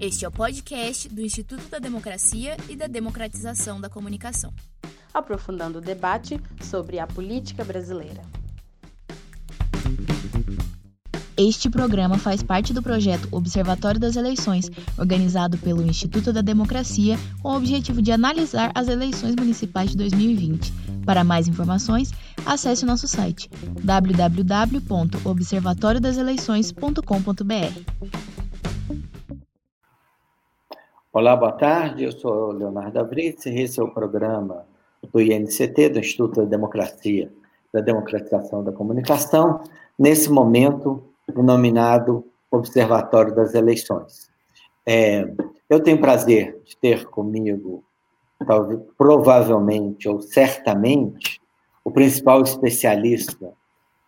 Este é o podcast do Instituto da Democracia e da Democratização da Comunicação. Aprofundando o debate sobre a política brasileira. Este programa faz parte do projeto Observatório das Eleições, organizado pelo Instituto da Democracia, com o objetivo de analisar as eleições municipais de 2020. Para mais informações, acesse o nosso site www.observatoriodaseleições.com.br. Olá, boa tarde. Eu sou Leonardo Avritz e esse é o programa do INCT, do Instituto da Democracia, da Democratização da Comunicação, nesse momento denominado Observatório das Eleições. É, eu tenho prazer de ter comigo, talvez, provavelmente ou certamente, o principal especialista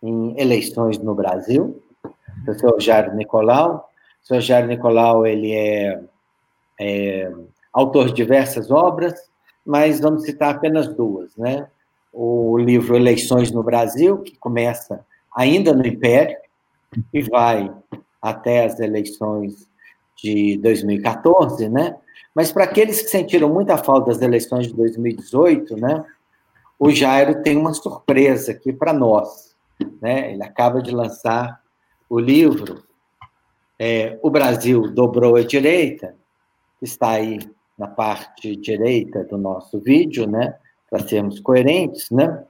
em eleições no Brasil, o professor Jair Nicolau. O senhor Jair Nicolau ele é, é autor de diversas obras, mas vamos citar apenas duas, né? O livro Eleições no Brasil, que começa ainda no Império, e vai até as eleições de 2014, né? Mas para aqueles que sentiram muita falta das eleições de 2018, né? O Jairo tem uma surpresa aqui para nós, né? Ele acaba de lançar o livro é, O Brasil dobrou a direita, está aí na parte direita do nosso vídeo, né? Para sermos coerentes, né?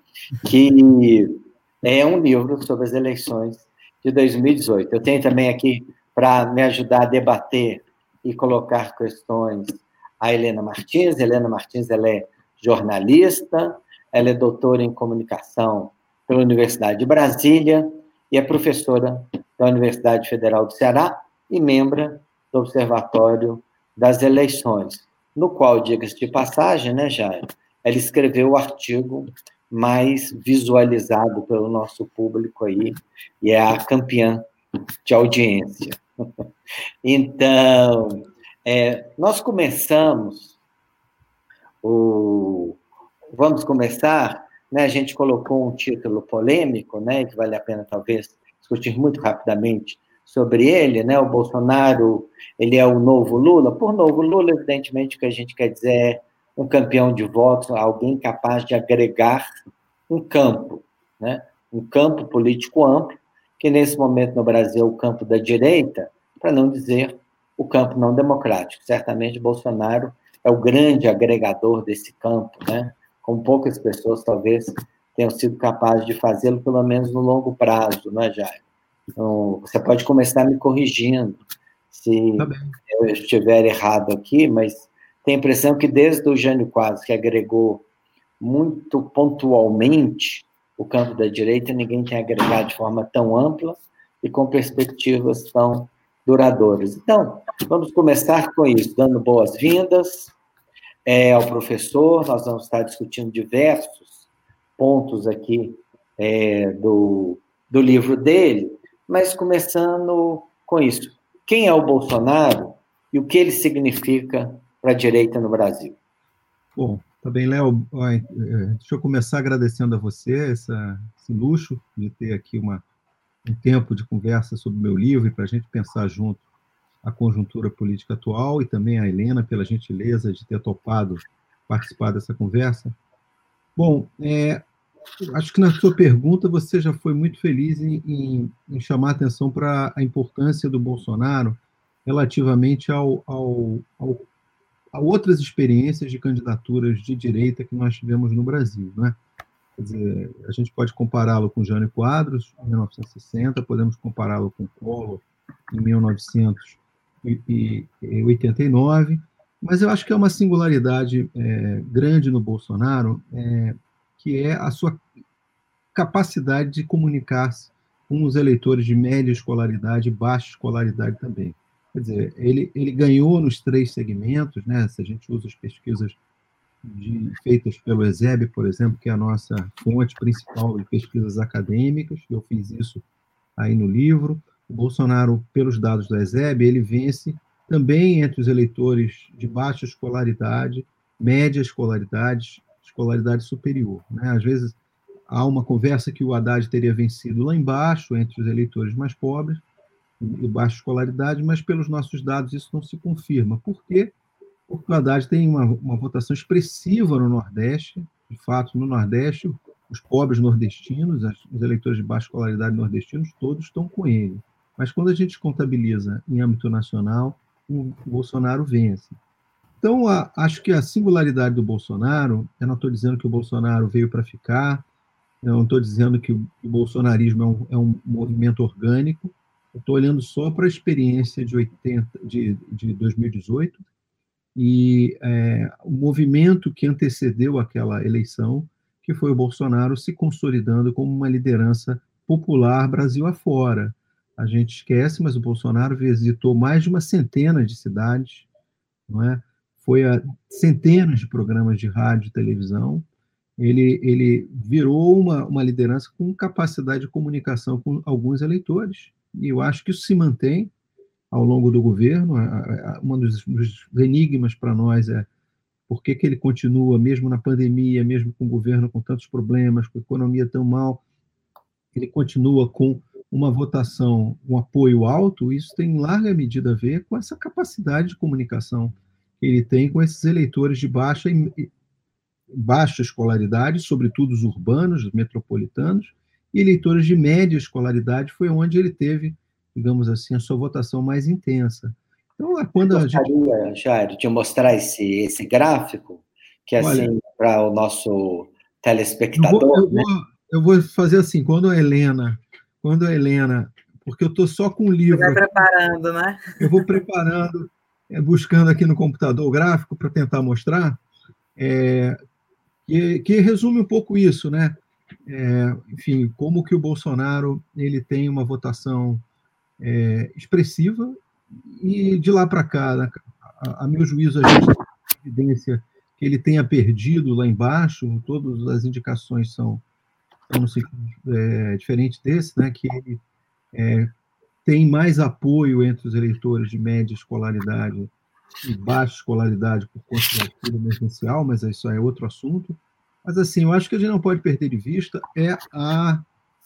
Que é um livro sobre as eleições de 2018. Eu tenho também aqui, para me ajudar a debater e colocar questões, a Helena Martins. Helena Martins ela é jornalista, ela é doutora em comunicação pela Universidade de Brasília e é professora da Universidade Federal do Ceará e membro do Observatório das Eleições, no qual, diga-se de passagem, né, Jair, ela escreveu o artigo mais visualizado pelo nosso público aí, e é a campeã de audiência. Então, é, nós começamos o. Vamos começar, né? A gente colocou um título polêmico, né? Que vale a pena talvez discutir muito rapidamente sobre ele, né? O Bolsonaro, ele é o novo Lula. Por novo Lula, evidentemente, o que a gente quer dizer é um campeão de votos, alguém capaz de agregar um campo, né? um campo político amplo, que nesse momento no Brasil é o campo da direita, para não dizer o campo não democrático. Certamente Bolsonaro é o grande agregador desse campo, né? com poucas pessoas talvez tenham sido capazes de fazê-lo, pelo menos no longo prazo, não é, Jair? Então, você pode começar me corrigindo se tá eu estiver errado aqui, mas tem a impressão que desde o Jânio Quadros, que agregou muito pontualmente o campo da direita, ninguém tem agregado de forma tão ampla e com perspectivas tão duradouras. Então, vamos começar com isso, dando boas-vindas é, ao professor. Nós vamos estar discutindo diversos pontos aqui é, do, do livro dele, mas começando com isso. Quem é o Bolsonaro e o que ele significa para a direita no Brasil? Bom, Tá bem, Léo. É, deixa eu começar agradecendo a você essa, esse luxo de ter aqui uma, um tempo de conversa sobre o meu livro e para a gente pensar junto a conjuntura política atual e também a Helena pela gentileza de ter topado participar dessa conversa. Bom, é, acho que na sua pergunta você já foi muito feliz em, em, em chamar atenção para a importância do Bolsonaro relativamente ao, ao, ao a outras experiências de candidaturas de direita que nós tivemos no Brasil. Né? Quer dizer, a gente pode compará-lo com Jânio Quadros, em 1960, podemos compará-lo com Collor, em 1989, mas eu acho que é uma singularidade é, grande no Bolsonaro, é, que é a sua capacidade de comunicar-se com os eleitores de média escolaridade e baixa escolaridade também. Quer dizer, ele, ele ganhou nos três segmentos, né? se a gente usa as pesquisas de, feitas pelo ESEB, por exemplo, que é a nossa fonte principal de pesquisas acadêmicas, eu fiz isso aí no livro. O Bolsonaro, pelos dados do ESEB, ele vence também entre os eleitores de baixa escolaridade, média escolaridade, escolaridade superior. Né? Às vezes há uma conversa que o Haddad teria vencido lá embaixo, entre os eleitores mais pobres, e baixa escolaridade, mas pelos nossos dados isso não se confirma. Por quê? Porque o Haddad tem uma, uma votação expressiva no Nordeste, de fato, no Nordeste, os pobres nordestinos, os eleitores de baixa escolaridade nordestinos, todos estão com ele. Mas quando a gente contabiliza em âmbito nacional, o Bolsonaro vence. Então, a, acho que a singularidade do Bolsonaro, eu não estou dizendo que o Bolsonaro veio para ficar, eu não estou dizendo que o, o bolsonarismo é um, é um, movimento orgânico, eu estou olhando só para a experiência de, 80, de, de 2018 e é, o movimento que antecedeu aquela eleição, que foi o Bolsonaro se consolidando como uma liderança popular Brasil afora. A gente esquece, mas o Bolsonaro visitou mais de uma centena de cidades, não é? Foi a centenas de programas de rádio e televisão. Ele, ele virou uma, uma liderança com capacidade de comunicação com alguns eleitores. E eu acho que isso se mantém ao longo do governo. Um dos, dos enigmas para nós é por que, que ele continua, mesmo na pandemia, mesmo com o governo com tantos problemas, com a economia tão mal, ele continua com uma votação, um apoio alto. Isso tem em larga medida a ver com essa capacidade de comunicação ele tem com esses eleitores de baixa, baixa escolaridade, sobretudo os urbanos, os metropolitanos, e eleitores de média escolaridade foi onde ele teve, digamos assim, a sua votação mais intensa. Então, é quando a gente... Jair, de mostrar esse, esse gráfico, que é assim, para o nosso telespectador... Eu vou, eu, né? vou, eu vou, fazer assim, quando a Helena, quando a Helena, porque eu estou só com o livro... Você vai preparando, né? Eu vou preparando buscando aqui no computador gráfico para tentar mostrar, é, que, que, resume um pouco isso, né? É, enfim, como que o Bolsonaro ele tem uma votação é, expressiva e de lá para cá, né, a, a, meu juízo, a gente tem evidência que ele tenha perdido lá embaixo, todas as indicações são, são é, diferentes desse, né? Que ele é, tem mais apoio entre os eleitores de média escolaridade e baixa escolaridade por conta do auxílio emergencial, mas isso é outro assunto. Mas, assim, eu acho que a gente não pode perder de vista é a,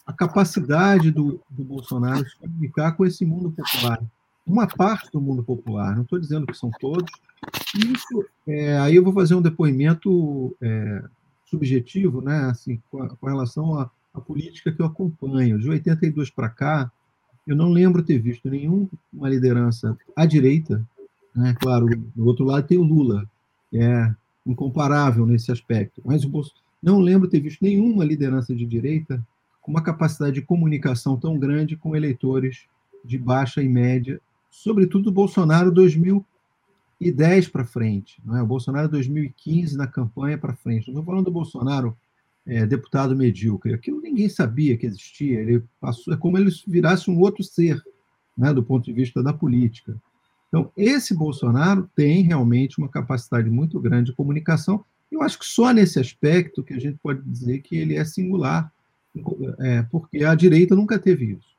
a capacidade do, do Bolsonaro de comunicar com esse mundo popular. Uma parte do mundo popular, não estou dizendo que são todos. Isso, é, aí eu vou fazer um depoimento é, subjetivo, né, assim, com, com relação à política que eu acompanho. De 82 para cá, eu não lembro ter visto nenhuma liderança à direita, né? claro, do outro lado tem o Lula, que é incomparável nesse aspecto, mas o não lembro ter visto nenhuma liderança de direita com uma capacidade de comunicação tão grande com eleitores de baixa e média, sobretudo o Bolsonaro 2010 para frente, não é? o Bolsonaro 2015 na campanha para frente. Não estou falando do Bolsonaro é, deputado medíocre. Aquilo ninguém sabia que existia. Ele passou, é como ele virasse um outro ser, né, do ponto de vista da política. Então, esse Bolsonaro tem realmente uma capacidade muito grande de comunicação. Eu acho que só nesse aspecto que a gente pode dizer que ele é singular, é, porque a direita nunca teve isso.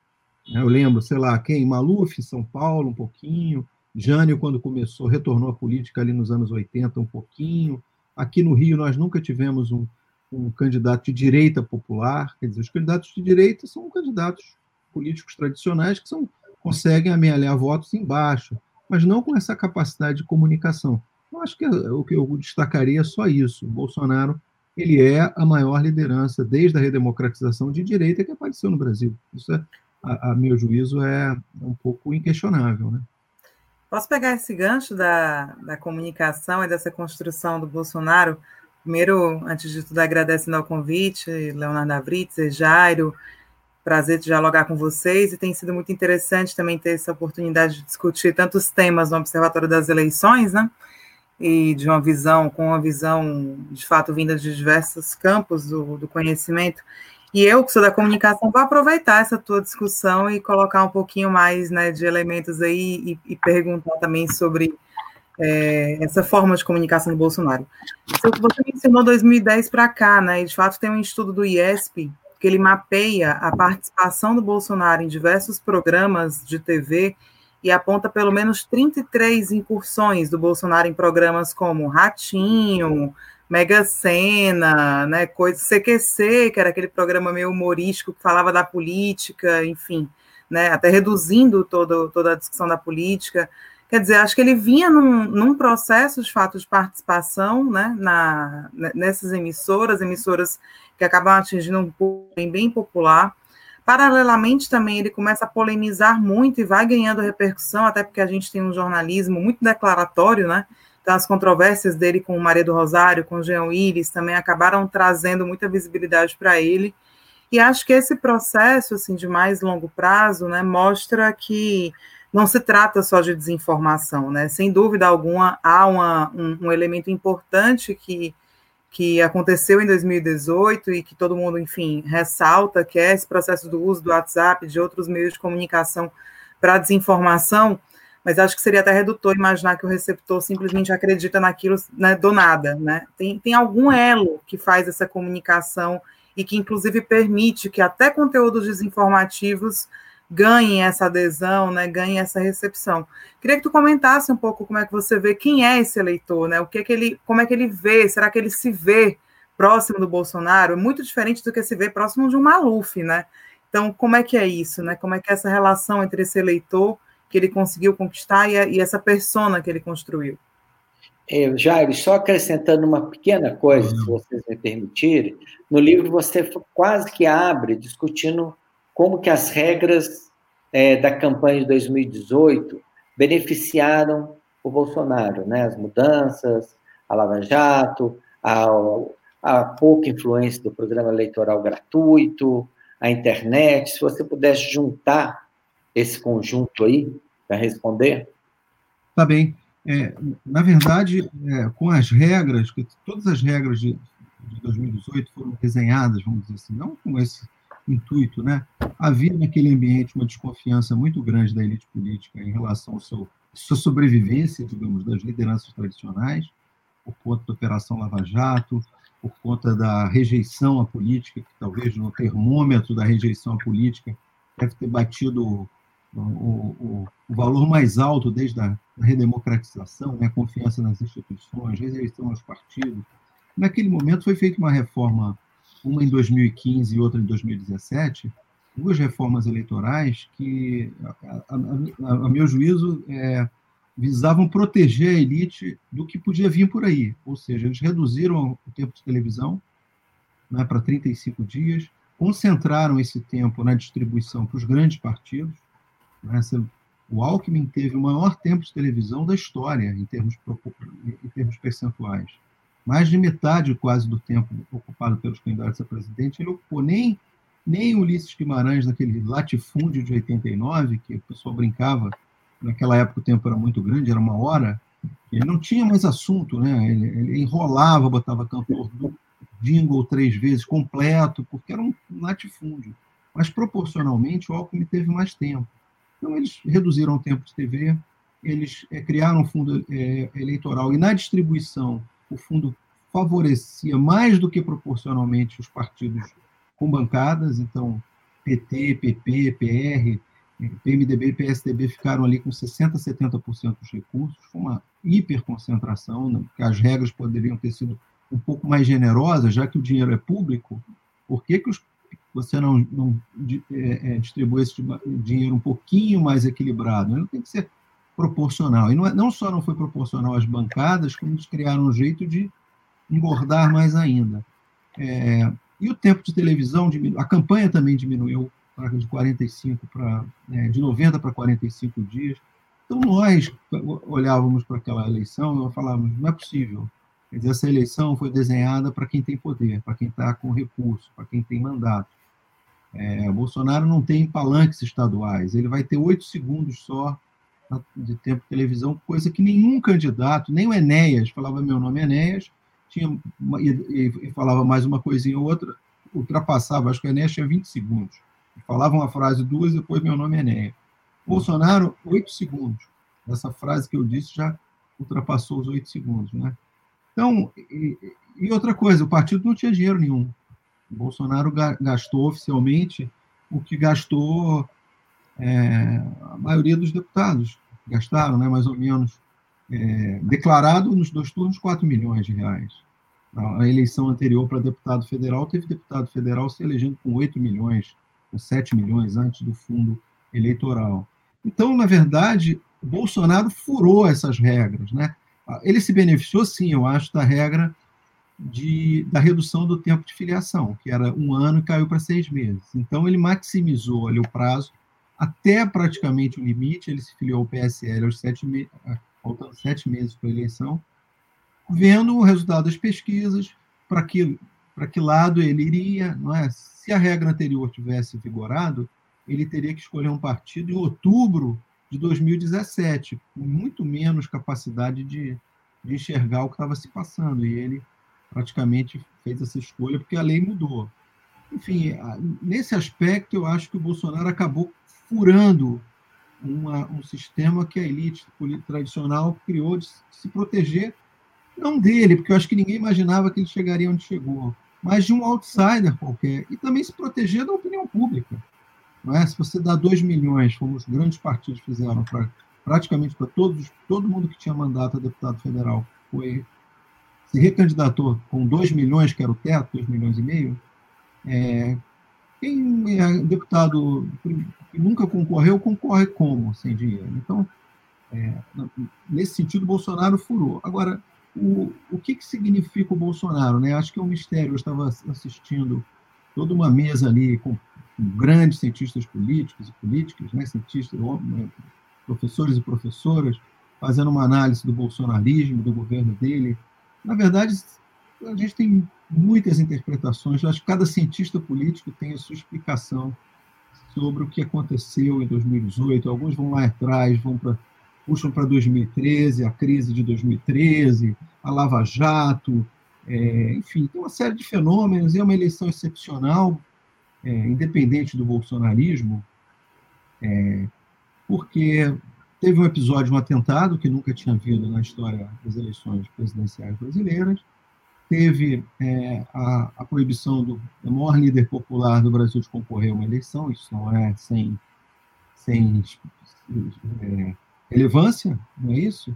Eu lembro, sei lá, quem? Maluf, São Paulo, um pouquinho. Jânio, quando começou, retornou à política ali nos anos 80, um pouquinho. Aqui no Rio, nós nunca tivemos um, um candidato de direita popular, quer dizer, os candidatos de direita são candidatos políticos tradicionais que são, conseguem amealhar votos embaixo, mas não com essa capacidade de comunicação. Eu acho que o que eu destacaria é só isso. O Bolsonaro ele é a maior liderança desde a redemocratização de direita que apareceu no Brasil. Isso, é, a, a meu juízo, é um pouco inquestionável. Né? Posso pegar esse gancho da, da comunicação e dessa construção do Bolsonaro Primeiro, antes de tudo, agradecendo ao convite, Leonardo Avritz, Jairo, prazer de dialogar com vocês, e tem sido muito interessante também ter essa oportunidade de discutir tantos temas no Observatório das Eleições, né? E de uma visão, com uma visão, de fato, vinda de diversos campos do, do conhecimento. E eu, que sou da comunicação, vou aproveitar essa tua discussão e colocar um pouquinho mais né, de elementos aí e, e perguntar também sobre é, essa forma de comunicação do Bolsonaro. Você mencionou 2010 para cá, né? E de fato tem um estudo do IESP que ele mapeia a participação do Bolsonaro em diversos programas de TV e aponta pelo menos 33 incursões do Bolsonaro em programas como Ratinho, Mega Sena, né, coisa CQC, que era aquele programa meio humorístico que falava da política, enfim, né, até reduzindo todo, toda a discussão da política. Quer dizer, acho que ele vinha num, num processo de fato de participação né, na, nessas emissoras, emissoras que acabam atingindo um público bem popular. Paralelamente, também, ele começa a polemizar muito e vai ganhando repercussão, até porque a gente tem um jornalismo muito declaratório, né? Então, as controvérsias dele com Maria do Rosário, com Jean Willis, também acabaram trazendo muita visibilidade para ele. E acho que esse processo, assim, de mais longo prazo, né, mostra que não se trata só de desinformação, né? Sem dúvida alguma, há uma, um, um elemento importante que que aconteceu em 2018 e que todo mundo, enfim, ressalta, que é esse processo do uso do WhatsApp, de outros meios de comunicação para desinformação, mas acho que seria até redutor imaginar que o receptor simplesmente acredita naquilo né, do nada, né? Tem, tem algum elo que faz essa comunicação e que, inclusive, permite que até conteúdos desinformativos ganhem essa adesão, né, ganhem essa recepção. Queria que tu comentasse um pouco como é que você vê quem é esse eleitor, né? O que é que ele, como é que ele vê? Será que ele se vê próximo do Bolsonaro? É muito diferente do que se vê próximo de um Maluf, né? Então, como é que é isso, né? Como é que é essa relação entre esse eleitor que ele conseguiu conquistar e, a, e essa persona que ele construiu? É, Jair, só acrescentando uma pequena coisa, se vocês me permitirem, no livro você quase que abre discutindo como que as regras é, da campanha de 2018 beneficiaram o Bolsonaro, né? As mudanças, a Lava Jato, a, a pouca influência do programa eleitoral gratuito, a internet. Se você pudesse juntar esse conjunto aí para responder. Tá bem. É, na verdade, é, com as regras, todas as regras de, de 2018 foram desenhadas, vamos dizer assim, não com esse intuito, né? Havia naquele ambiente uma desconfiança muito grande da elite política em relação ao seu sua sobrevivência, digamos, das lideranças tradicionais, por conta da Operação Lava Jato, por conta da rejeição à política, que talvez no termômetro da rejeição à política deve ter batido o, o, o valor mais alto desde a redemocratização, né? a confiança nas instituições, rejeição aos partidos. Naquele momento foi feita uma reforma uma em 2015 e outra em 2017, duas reformas eleitorais que, a, a, a meu juízo, é, visavam proteger a elite do que podia vir por aí. Ou seja, eles reduziram o tempo de televisão né, para 35 dias, concentraram esse tempo na distribuição para os grandes partidos. Né, o Alckmin teve o maior tempo de televisão da história, em termos, em termos percentuais mais de metade quase do tempo ocupado pelos candidatos a presidente, ele ocupou nem, nem Ulisses Guimarães naquele latifúndio de 89, que o pessoal brincava, naquela época o tempo era muito grande, era uma hora, ele não tinha mais assunto, né? ele, ele enrolava, botava cantor do jingle três vezes completo, porque era um latifúndio. Mas proporcionalmente o Alckmin teve mais tempo. Então eles reduziram o tempo de TV, eles é, criaram um fundo é, eleitoral e na distribuição o fundo favorecia mais do que proporcionalmente os partidos com bancadas, então PT, PP, PR, PMDB e PSDB ficaram ali com 60%, 70% dos recursos, foi uma hiperconcentração, né? as regras poderiam ter sido um pouco mais generosas, já que o dinheiro é público, por que, que os, você não, não é, é, distribui esse dinheiro um pouquinho mais equilibrado? Ele tem que ser proporcional. E não, é, não só não foi proporcional às bancadas, como eles criaram um jeito de engordar mais ainda. É, e o tempo de televisão, a campanha também diminuiu de 45 para de 90 para 45 dias. Então nós olhávamos para aquela eleição e falávamos, não é possível. Quer dizer, essa eleição foi desenhada para quem tem poder, para quem está com recurso, para quem tem mandato. É, Bolsonaro não tem palanques estaduais, ele vai ter oito segundos só de tempo de televisão, coisa que nenhum candidato, nem o Enéas, falava meu nome é Enéas, tinha uma, e, e, falava mais uma coisinha ou outra, ultrapassava, acho que o Enéas tinha 20 segundos. Falava uma frase duas, depois meu nome é Enéas. Bolsonaro, oito segundos. Essa frase que eu disse já ultrapassou os oito segundos. Né? Então, e, e outra coisa, o partido não tinha dinheiro nenhum. O Bolsonaro gastou oficialmente o que gastou é, a maioria dos deputados gastaram, né, mais ou menos, é, declarado nos dois turnos 4 milhões de reais. A eleição anterior para deputado federal teve deputado federal se elegendo com 8 milhões, com 7 milhões antes do fundo eleitoral. Então, na verdade, Bolsonaro furou essas regras. Né? Ele se beneficiou, sim, eu acho, da regra de, da redução do tempo de filiação, que era um ano e caiu para seis meses. Então, ele maximizou ali o prazo até praticamente o limite, ele se filiou ao PSL aos sete meses, faltando sete meses para a eleição, vendo o resultado das pesquisas, para que, para que lado ele iria. Não é? Se a regra anterior tivesse vigorado, ele teria que escolher um partido em outubro de 2017, com muito menos capacidade de, de enxergar o que estava se passando. E ele praticamente fez essa escolha porque a lei mudou. Enfim, nesse aspecto, eu acho que o Bolsonaro acabou furando uma, um sistema que a elite tradicional criou de se proteger, não dele, porque eu acho que ninguém imaginava que ele chegaria onde chegou, mas de um outsider qualquer, e também se proteger da opinião pública. Não é? Se você dá 2 milhões, como os grandes partidos fizeram, para praticamente para todos, todo mundo que tinha mandato a deputado federal foi se recandidatou com 2 milhões, que era o teto, 2 milhões e meio, é, quem é deputado que nunca concorreu, concorre como sem dinheiro? Então, é, nesse sentido, Bolsonaro furou. Agora, o, o que, que significa o Bolsonaro? Né? Acho que é um mistério. Eu estava assistindo toda uma mesa ali com, com grandes cientistas políticos e políticas, né? cientistas, né? professores e professoras, fazendo uma análise do bolsonarismo, do governo dele, na verdade, a gente tem muitas interpretações. Eu acho que cada cientista político tem a sua explicação sobre o que aconteceu em 2018. Alguns vão lá atrás, vão para puxam para 2013, a crise de 2013, a Lava Jato, é, enfim, tem uma série de fenômenos. É uma eleição excepcional, é, independente do bolsonarismo, é, porque Teve um episódio, um atentado, que nunca tinha havido na história das eleições presidenciais brasileiras. Teve é, a, a, proibição do, do maior líder popular do Brasil de concorrer a uma eleição, isso não é sem, sem é, relevância, não é isso?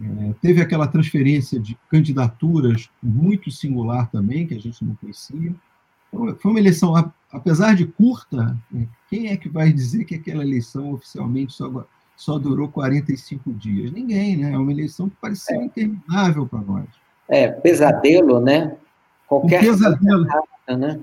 É, teve aquela transferência de candidaturas muito singular também, que a gente não conhecia. Então, foi uma eleição, apesar de curta, né, quem é que vai dizer que aquela eleição oficialmente só só durou 45 dias? Ninguém, né? É uma eleição que parecia é. interminável para nós. É, pesadelo, né? Qualquer um pesadelo. Rápida, né?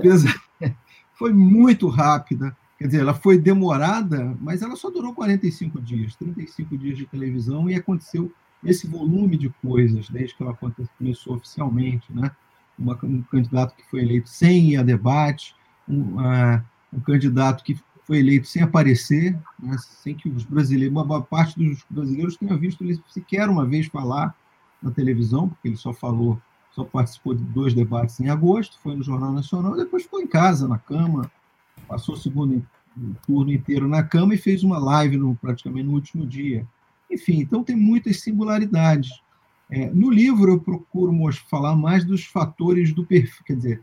Pesa... Foi muito rápida. Quer dizer, ela foi demorada, mas ela só durou 45 dias, 35 dias de televisão, e aconteceu esse volume de coisas desde que ela começou oficialmente, né? Uma, um candidato que foi eleito sem ir a debate, um, uh, um candidato que foi eleito sem aparecer, né, sem que os brasileiros, uma boa parte dos brasileiros tenha visto ele sequer uma vez falar na televisão, porque ele só falou, só participou de dois debates em agosto, foi no Jornal Nacional, depois ficou em casa, na cama, passou o segundo turno inteiro na cama e fez uma live no, praticamente no último dia. Enfim, então tem muitas singularidades. É, no livro eu procuro falar mais dos fatores do perfil, quer dizer,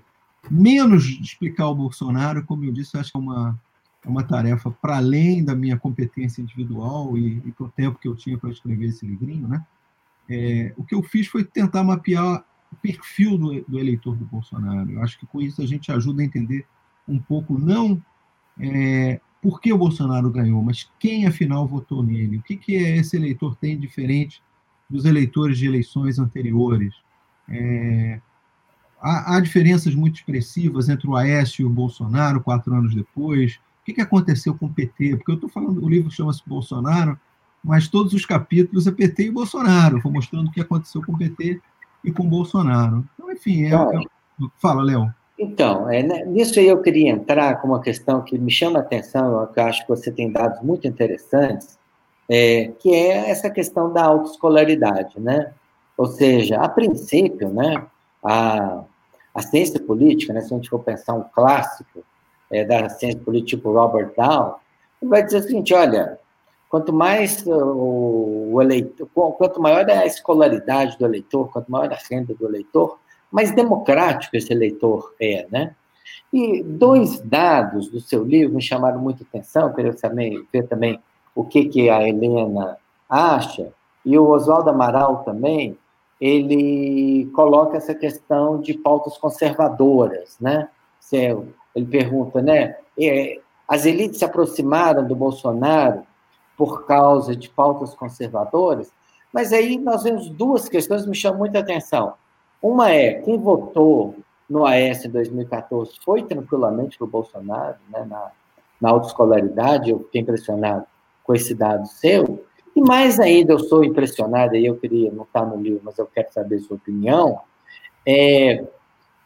menos explicar o Bolsonaro, como eu disse, acho que é uma é uma tarefa para além da minha competência individual e, e para o tempo que eu tinha para escrever esse livrinho, né? É, o que eu fiz foi tentar mapear o perfil do, do, eleitor do Bolsonaro. Eu acho que com isso a gente ajuda a entender um pouco não é, por que o Bolsonaro ganhou, mas quem afinal votou nele. O que, que esse eleitor tem diferente dos eleitores de eleições anteriores? É, há, há diferenças muito expressivas entre o Aécio e o Bolsonaro quatro anos depois o que, que aconteceu com o PT? Porque eu estou falando, o livro chama-se Bolsonaro, mas todos os capítulos é PT e Bolsonaro, vou mostrando o que aconteceu com o PT e com o Bolsonaro. Então, enfim, é, então, é... fala, Léo. Então, é, né, nisso aí eu queria entrar com uma questão que me chama a atenção, que eu acho que você tem dados muito interessantes, é, que é essa questão da autoescolaridade, né? Ou seja, a princípio, né, a, a ciência política, né, se a gente for pensar um clássico, é, da ciência política, tipo Robert ele vai dizer o seguinte: olha, quanto mais o, o eleitor, quanto maior é a escolaridade do eleitor, quanto maior a renda do eleitor, mais democrático esse eleitor é, né? E dois dados do seu livro me chamaram muita atenção, eu queria saber, ver também o que, que a Helena acha, e o Oswaldo Amaral também, ele coloca essa questão de pautas conservadoras, né? Ele pergunta, né? É, as elites se aproximaram do Bolsonaro por causa de pautas conservadoras, mas aí nós vemos duas questões que me chamam muita atenção. Uma é, quem votou no AS em 2014 foi tranquilamente para o Bolsonaro, né, na, na autoescolaridade, eu fiquei impressionado com esse dado seu, e mais ainda eu sou impressionado, e eu queria, não está no livro, mas eu quero saber sua opinião, é,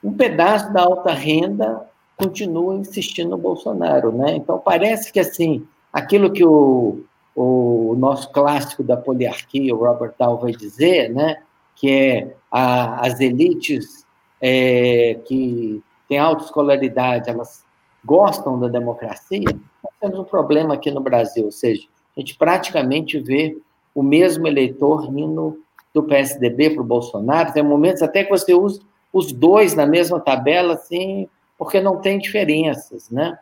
um pedaço da alta renda continua insistindo no Bolsonaro, né? Então parece que assim, aquilo que o, o nosso clássico da poliarquia, o Robert Dahl, vai dizer, né? Que é a, as elites é, que têm alta escolaridade, elas gostam da democracia. Nós temos um problema aqui no Brasil, ou seja, a gente praticamente vê o mesmo eleitor indo do PSDB para o Bolsonaro. Tem momentos até que você usa os dois na mesma tabela, assim, porque não tem diferenças, né?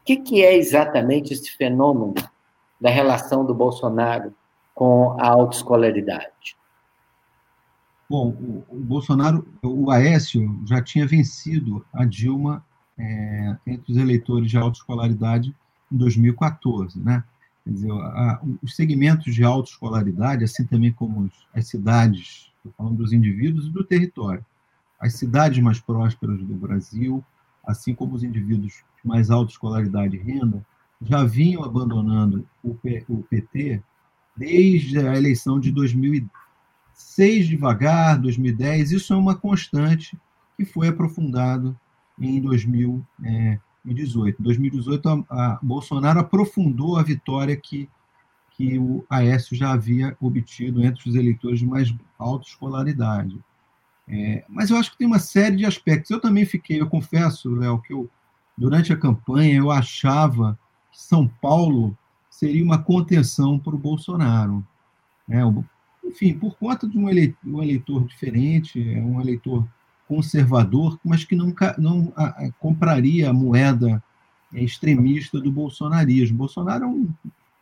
O que, que é exatamente esse fenômeno da relação do Bolsonaro com a autoescolaridade? Bom, o, Bolsonaro, o Aécio já tinha vencido a Dilma é, entre os eleitores de autoescolaridade em 2014, né? Quer dizer, a, os segmentos de autoescolaridade, assim também como as cidades, estou falando dos indivíduos e do território, as cidades mais prósperas do Brasil, assim como os indivíduos de mais alta escolaridade e renda, já vinham abandonando o, PT desde a eleição de 2006 devagar, 2010. Isso é uma constante que foi aprofundado em 2018. Em 2018, a, a Bolsonaro aprofundou a vitória que, que o Aécio já havia obtido entre os eleitores de mais alta escolaridade. É, mas eu acho que tem uma série de aspectos. Eu também fiquei, eu confesso, Léo, que eu, durante a campanha eu achava São Paulo seria uma contenção para o Bolsonaro. Né? Enfim, por conta de um eleitor, um eleitor diferente, é um eleitor conservador, mas que não, não a, a, compraria a moeda extremista do bolsonarismo. Bolsonaro é um,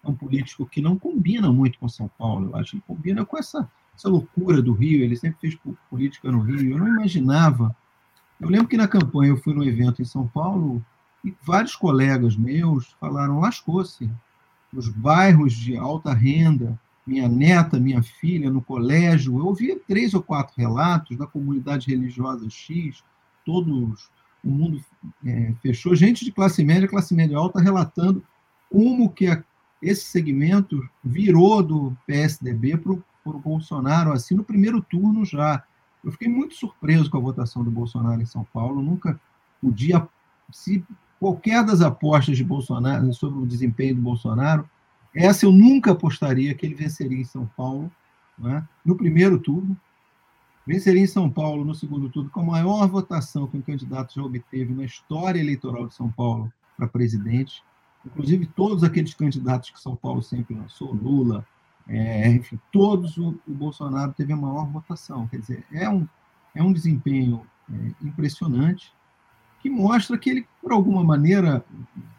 é um político que não combina muito com São Paulo, eu acho que combina com essa essa loucura do Rio, ele sempre fez política no Rio. Eu não imaginava. Eu lembro que na campanha eu fui num evento em São Paulo e vários colegas meus falaram: lascou-se. Os bairros de alta renda, minha neta, minha filha no colégio. Eu ouvi três ou quatro relatos da comunidade religiosa X, todos, o mundo é, fechou. Gente de classe média, classe média alta, relatando como que a, esse segmento virou do PSDB para o Bolsonaro, assim, no primeiro turno já. Eu fiquei muito surpreso com a votação do Bolsonaro em São Paulo. Nunca podia, se qualquer das apostas de Bolsonaro sobre o desempenho do Bolsonaro, essa eu nunca apostaria que ele venceria em São Paulo, né? no primeiro turno. Venceria em São Paulo no segundo turno com a maior votação que um candidato já obteve na história eleitoral de São Paulo para presidente. Inclusive, todos aqueles candidatos que São Paulo sempre lançou, Lula, é, enfim, todos o, o, Bolsonaro teve a maior votação. Quer dizer, é um, é um desempenho é, impressionante que mostra que ele, por alguma maneira,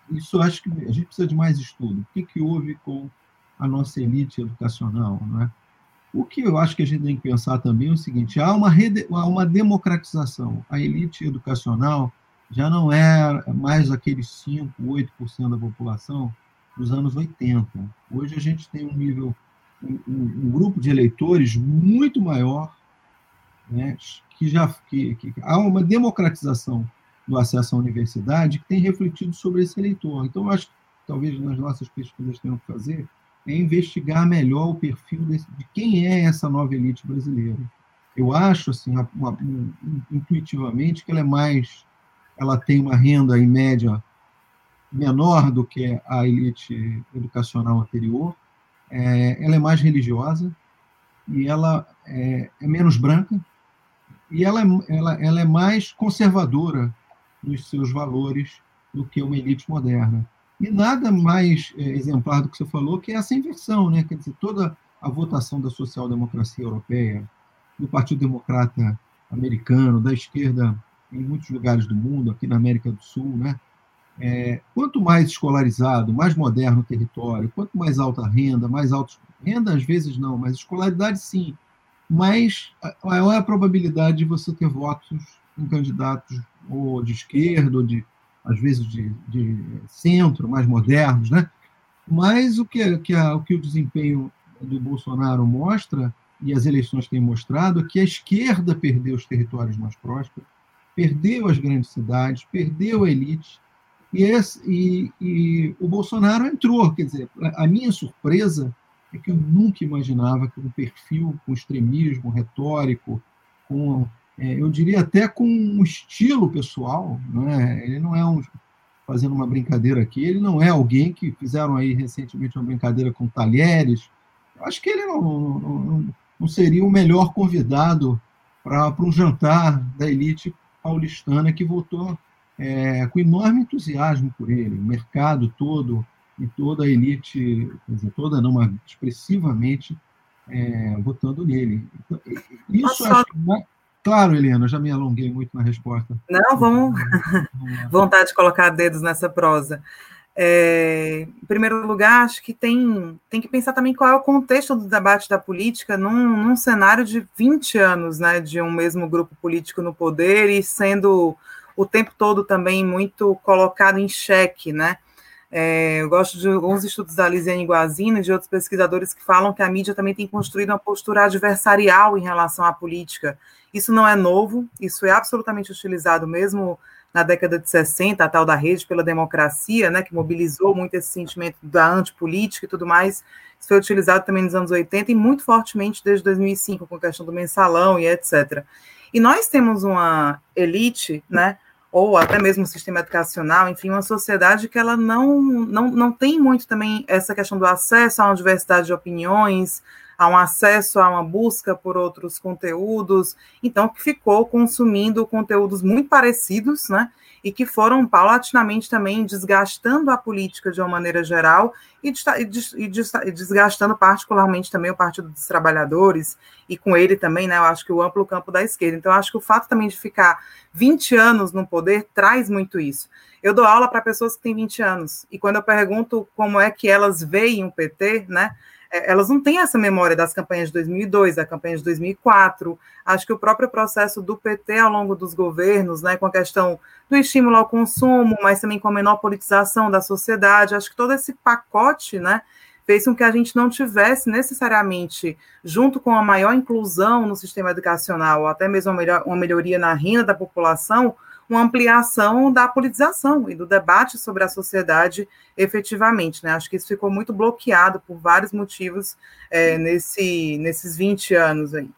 isso acho que a gente precisa de mais estudo. O que, que houve com a nossa elite educacional, não é? O que eu acho que a gente tem que pensar também é o seguinte: há uma, rede, há uma democratização. A elite educacional já não é mais aqueles 5, 8% da população dos anos 80. Hoje a gente tem um nível um, um, grupo de eleitores muito maior, né, que já que, que, há uma democratização do acesso à universidade que tem refletido sobre esse eleitor. Então, acho que talvez nas nossas pesquisas tenham que fazer é investigar melhor o perfil desse, de quem é essa nova elite brasileira. Eu acho, assim, uma, intuitivamente, que ela é mais, ela tem uma renda em média menor do que a elite educacional anterior, é, ela é mais religiosa e ela é, é menos branca e ela, é, ela, ela é mais conservadora nos seus valores do que uma elite moderna. E nada mais é, exemplar do que você falou, que é essa inversão, né? Quer dizer, toda a votação da social-democracia europeia, do Partido Democrata americano, da esquerda em muitos lugares do mundo, aqui na América do Sul, né? É, quanto mais escolarizado, mais moderno o território, quanto mais alta renda, mais alta renda às vezes não, mas escolaridade sim, mas maior é a probabilidade de você ter votos em candidatos ou de esquerda, ou de, às vezes, de, de centro, mais modernos, né? Mas o que, que a, o que o desempenho do Bolsonaro mostra, e as eleições têm mostrado, é que a esquerda perdeu os territórios mais prósperos, perdeu as grandes cidades, perdeu a elite, e, esse, e, e o Bolsonaro entrou. Quer dizer, a minha surpresa é que eu nunca imaginava que um perfil com extremismo retórico, com, é, eu diria até com um estilo pessoal, né? ele não é um, fazendo uma brincadeira aqui, ele não é alguém que fizeram aí recentemente uma brincadeira com Talheres. Eu acho que ele não, não, não seria o melhor convidado para um jantar da elite paulistana que votou é, com enorme entusiasmo por ele, o mercado todo e toda a elite, quer dizer, toda não, mas expressivamente é, votando nele. Então, isso acho que, Claro, Helena, já me alonguei muito na resposta. Não, vamos. Vontade de colocar dedos nessa prosa. É, em primeiro lugar, acho que tem, tem que pensar também qual é o contexto do debate da política num, num cenário de 20 anos né, de um mesmo grupo político no poder e sendo o tempo todo também muito colocado em xeque, né? É, eu gosto de alguns estudos da Lisiane Guazina e de outros pesquisadores que falam que a mídia também tem construído uma postura adversarial em relação à política. Isso não é novo, isso é absolutamente utilizado mesmo na década de 60, a tal da rede pela democracia, né, que mobilizou muito esse sentimento da antipolítica e tudo mais. Isso foi utilizado também nos anos 80 e muito fortemente desde 2005, com a questão do mensalão e etc. E nós temos uma elite, né, ou até mesmo o sistema educacional, enfim, uma sociedade que ela não, não, não tem muito também essa questão do acesso a uma diversidade de opiniões, a um acesso a uma busca por outros conteúdos, então que ficou consumindo conteúdos muito parecidos, né? E que foram paulatinamente também desgastando a política de uma maneira geral e, desgastando particularmente também o Partido dos Trabalhadores e com ele também, né, eu acho que o amplo campo da esquerda. Então, acho que o fato também de ficar 20 anos no poder traz muito isso. Eu dou aula para pessoas que têm 20 anos e quando eu pergunto como é que elas veem o PT, né, elas não têm essa memória das campanhas de 2002, da campanha de 2004. Acho que o próprio processo do PT ao longo dos governos, né, com a questão do estímulo ao consumo, mas também com a menor politização da sociedade, acho que todo esse pacote, né, fez com que a gente não tivesse necessariamente, junto com a maior inclusão no sistema educacional, ou até mesmo uma melhoria na renda da população, uma ampliação da politização e do debate sobre a sociedade efetivamente. Né? Acho que isso ficou muito bloqueado por vários motivos é, nesse, nesses 20 anos aí.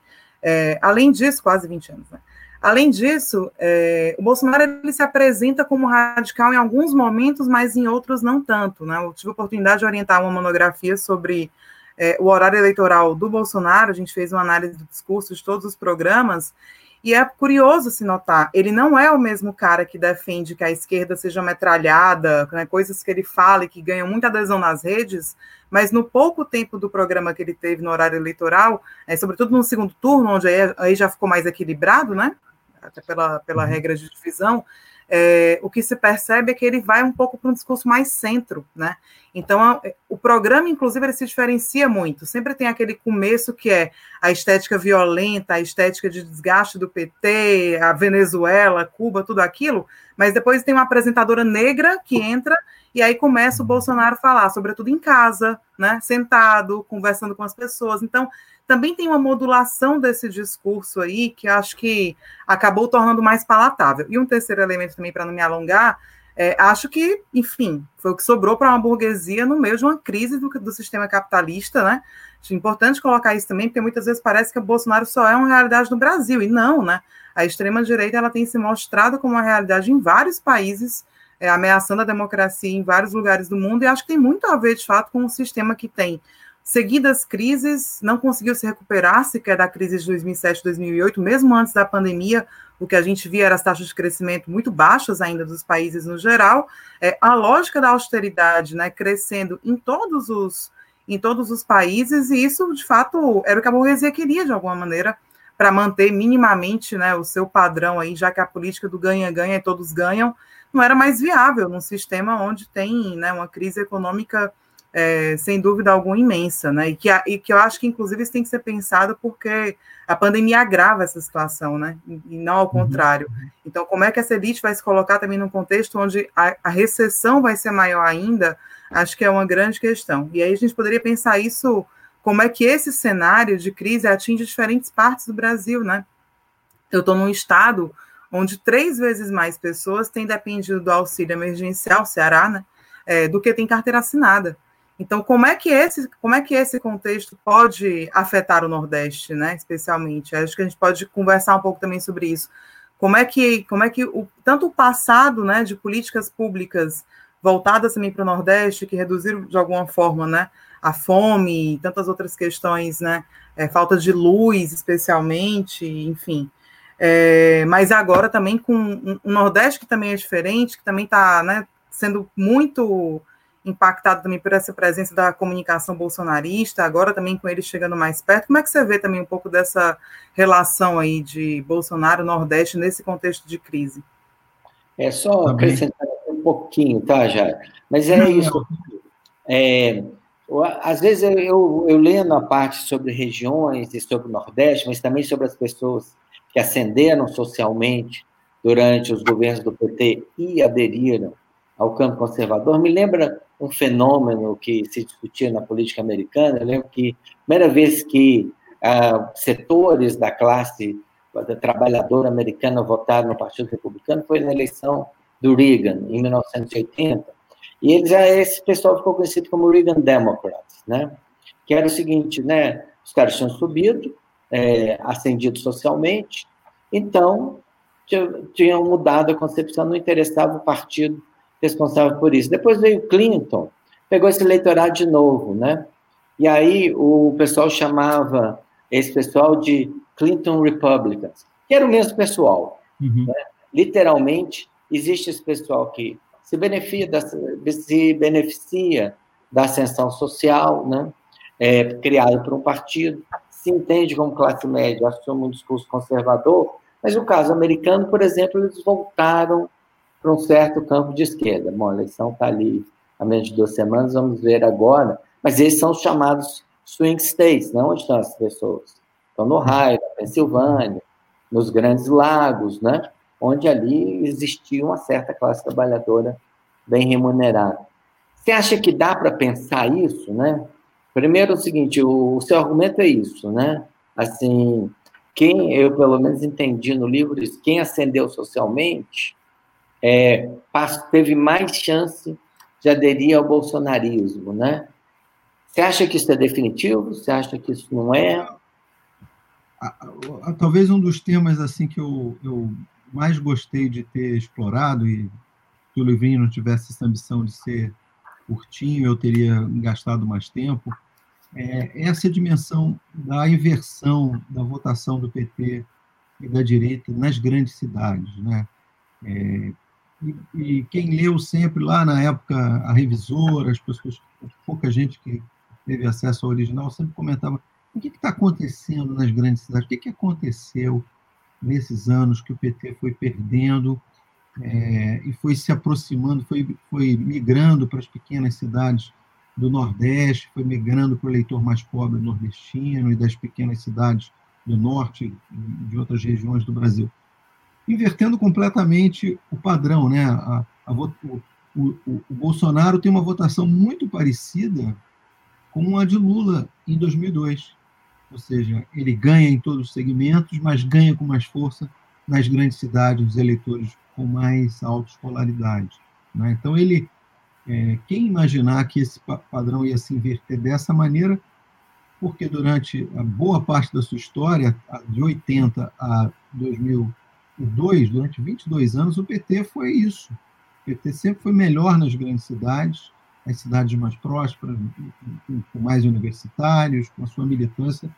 É, além disso, quase 20 anos, né? Além disso, é, o Bolsonaro ele se apresenta como radical em alguns momentos, mas em outros não tanto. Né? Eu tive a oportunidade de orientar uma monografia sobre é, o horário eleitoral do Bolsonaro, a gente fez uma análise do discurso de todos os programas, e é curioso se notar, ele não é o mesmo cara que defende que a esquerda seja metralhada, né, coisas que ele fala e que ganham muita adesão nas redes, mas no pouco tempo do programa que ele teve no horário eleitoral, é, sobretudo no segundo turno, onde aí, aí já ficou mais equilibrado, né? Até pela, pela uhum. regra de divisão, é, o que se percebe é que ele vai um pouco para um discurso mais centro, né? Então, o programa, inclusive, ele se diferencia muito. Sempre tem aquele começo que é a estética violenta, a estética de desgaste do PT, a Venezuela, Cuba, tudo aquilo, mas depois tem uma apresentadora negra que entra e aí começa o Bolsonaro a falar, sobretudo em casa, né? Sentado, conversando com as pessoas. Então, também tem uma modulação desse discurso aí que acho que acabou tornando mais palatável. E um terceiro elemento também, para não me alongar, é, acho que, enfim, foi o que sobrou para uma burguesia no meio de uma crise do, do sistema capitalista, né? Acho importante colocar isso também, porque muitas vezes parece que o Bolsonaro só é uma realidade no Brasil, e não, né? A extrema-direita ela tem se mostrado como uma realidade em vários países, é, ameaçando a democracia em vários lugares do mundo, e acho que tem muito a ver, de fato, com um sistema que tem seguidas crises, não conseguiu se recuperar sequer da crise de 2007, 2008, mesmo antes da pandemia, o que a gente via eram as taxas de crescimento muito baixas ainda dos países no geral, é, a lógica da austeridade né, crescendo em todos os em todos os países, e isso, de fato, era o que a burguesia queria, de alguma maneira, para manter minimamente né, o seu padrão aí, já que a política do ganha-ganha e todos ganham, não era mais viável num sistema onde tem né, uma crise econômica é, sem dúvida alguma, imensa, né? E que, e que eu acho que, inclusive, isso tem que ser pensado porque a pandemia agrava essa situação, né? E não ao uhum. contrário. Então, como é que essa elite vai se colocar também num contexto onde a, a recessão vai ser maior ainda? Acho que é uma grande questão. E aí a gente poderia pensar isso, como é que esse cenário de crise atinge diferentes partes do Brasil, né? Eu estou num estado onde três vezes mais pessoas têm dependido do auxílio emergencial, Ceará, né? É, do que tem carteira assinada. Então, como é que esse, como é que esse contexto pode afetar o Nordeste, né, especialmente? Acho que a gente pode conversar um pouco também sobre isso. Como é que, como é que o, tanto o passado, né, de políticas públicas voltadas também para o Nordeste, que reduziram de alguma forma, né, a fome e tantas outras questões, né, é, falta de luz, especialmente, enfim. É, mas agora também com um, um Nordeste que também é diferente, que também está, né, sendo muito impactado também por essa presença da comunicação bolsonarista, agora também com ele chegando mais perto. Como é que você vê também um pouco dessa relação aí de Bolsonaro-Nordeste nesse contexto de crise? É só tá acrescentar um pouquinho, tá, Jair? Mas é isso. É, às vezes eu, eu, eu lendo a parte sobre regiões e sobre o Nordeste, mas também sobre as pessoas que ascenderam socialmente durante os governos do PT e aderiram ao campo conservador, me lembra um fenômeno que se discutia na política americana. Eu lembro que primeira vez que ah, setores da classe trabalhadora americana votaram no Partido Republicano foi na eleição do Reagan, em 1980. E eles, esse pessoal ficou conhecido como Reagan Democrats, né? que era o seguinte, né? os caras tinham subido, é, ascendido socialmente, então tinham mudado a concepção, não interessava o partido responsável por isso. Depois veio Clinton, pegou esse eleitorado de novo, né? E aí o pessoal chamava esse pessoal de Clinton Republicans, que era o mesmo pessoal. Uhum. Né? Literalmente, existe esse pessoal que se beneficia da, se beneficia da ascensão social, né? É, criado por um partido, se entende como classe média, assume um discurso conservador, mas no caso americano, por exemplo, eles voltaram para um certo campo de esquerda. Bom, a eleição está ali há menos de duas semanas, vamos ver agora. Mas esses são os chamados swing states, né? onde estão as pessoas? Estão no Ohio, na Pensilvânia, nos Grandes Lagos, né? onde ali existia uma certa classe trabalhadora bem remunerada. Você acha que dá para pensar isso, né? Primeiro, é o seguinte, o, o, seu argumento é isso, né? Assim, quem, eu pelo menos entendi no livro quem ascendeu socialmente é, teve mais chance de aderir ao bolsonarismo, né? Você acha que isso é definitivo? Você acha que isso não é? Talvez um dos temas assim que eu, eu mais gostei de ter explorado e que o livrinho não tivesse essa ambição de ser curtinho, eu teria gastado mais tempo, é essa dimensão da inversão da votação do PT e da direita nas grandes cidades, né? É, e, e, quem leu sempre lá na época a revisora, as pessoas, pouca gente que teve acesso ao original, sempre comentava o que está acontecendo nas grandes cidades, o que, que aconteceu nesses anos que o PT foi perdendo é, e foi se aproximando, foi, foi migrando para as pequenas cidades do Nordeste, foi migrando para o eleitor mais pobre nordestino e das pequenas cidades do Norte e de outras regiões do Brasil invertendo completamente o padrão. Né? A, a, o, o, o, Bolsonaro tem uma votação muito parecida com a de Lula em 2002. Ou seja, ele ganha em todos os segmentos, mas ganha com mais força nas grandes cidades, os eleitores com mais alta escolaridade. Né? Então, ele, é, quem imaginar que esse padrão ia se inverter dessa maneira, porque durante a boa parte da sua história, de 80 a 2000 dois, durante 22 anos, o PT foi isso. O PT sempre foi melhor nas grandes cidades, as cidades mais prósperas, com mais universitários, com a sua militância,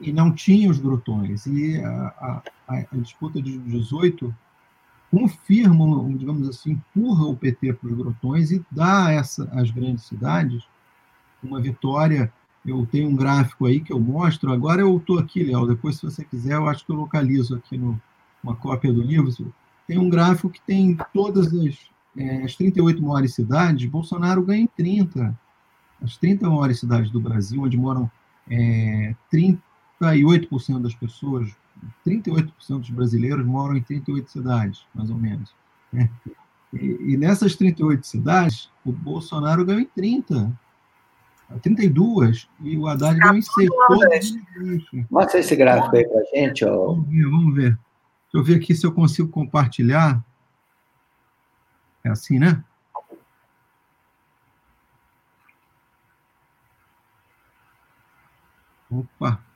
e não tinha os grotões. E a, a, a disputa de 18 confirma, digamos assim, empurra o PT para os grotões e dá essa, às grandes cidades uma vitória. Eu tenho um gráfico aí que eu mostro. Agora eu estou aqui, Léo. Depois, se você quiser, eu acho que eu localizo aqui no, uma cópia do livro, tem um gráfico que tem todas as, é, as 38 maiores cidades, Bolsonaro ganha em 30. as 30 maiores cidades do Brasil, onde moram é, 38% das pessoas, 38% dos brasileiros moram em 38 cidades, mais ou menos. Né? E, e, nessas 38 cidades, o Bolsonaro ganhou em 30. 32 e o Haddad ganhou em 6. Mostra esse gráfico aí para gente. Ó. Vamos ver, vamos ver. Deixa eu ver aqui se eu consigo compartilhar. É assim, né? Opa!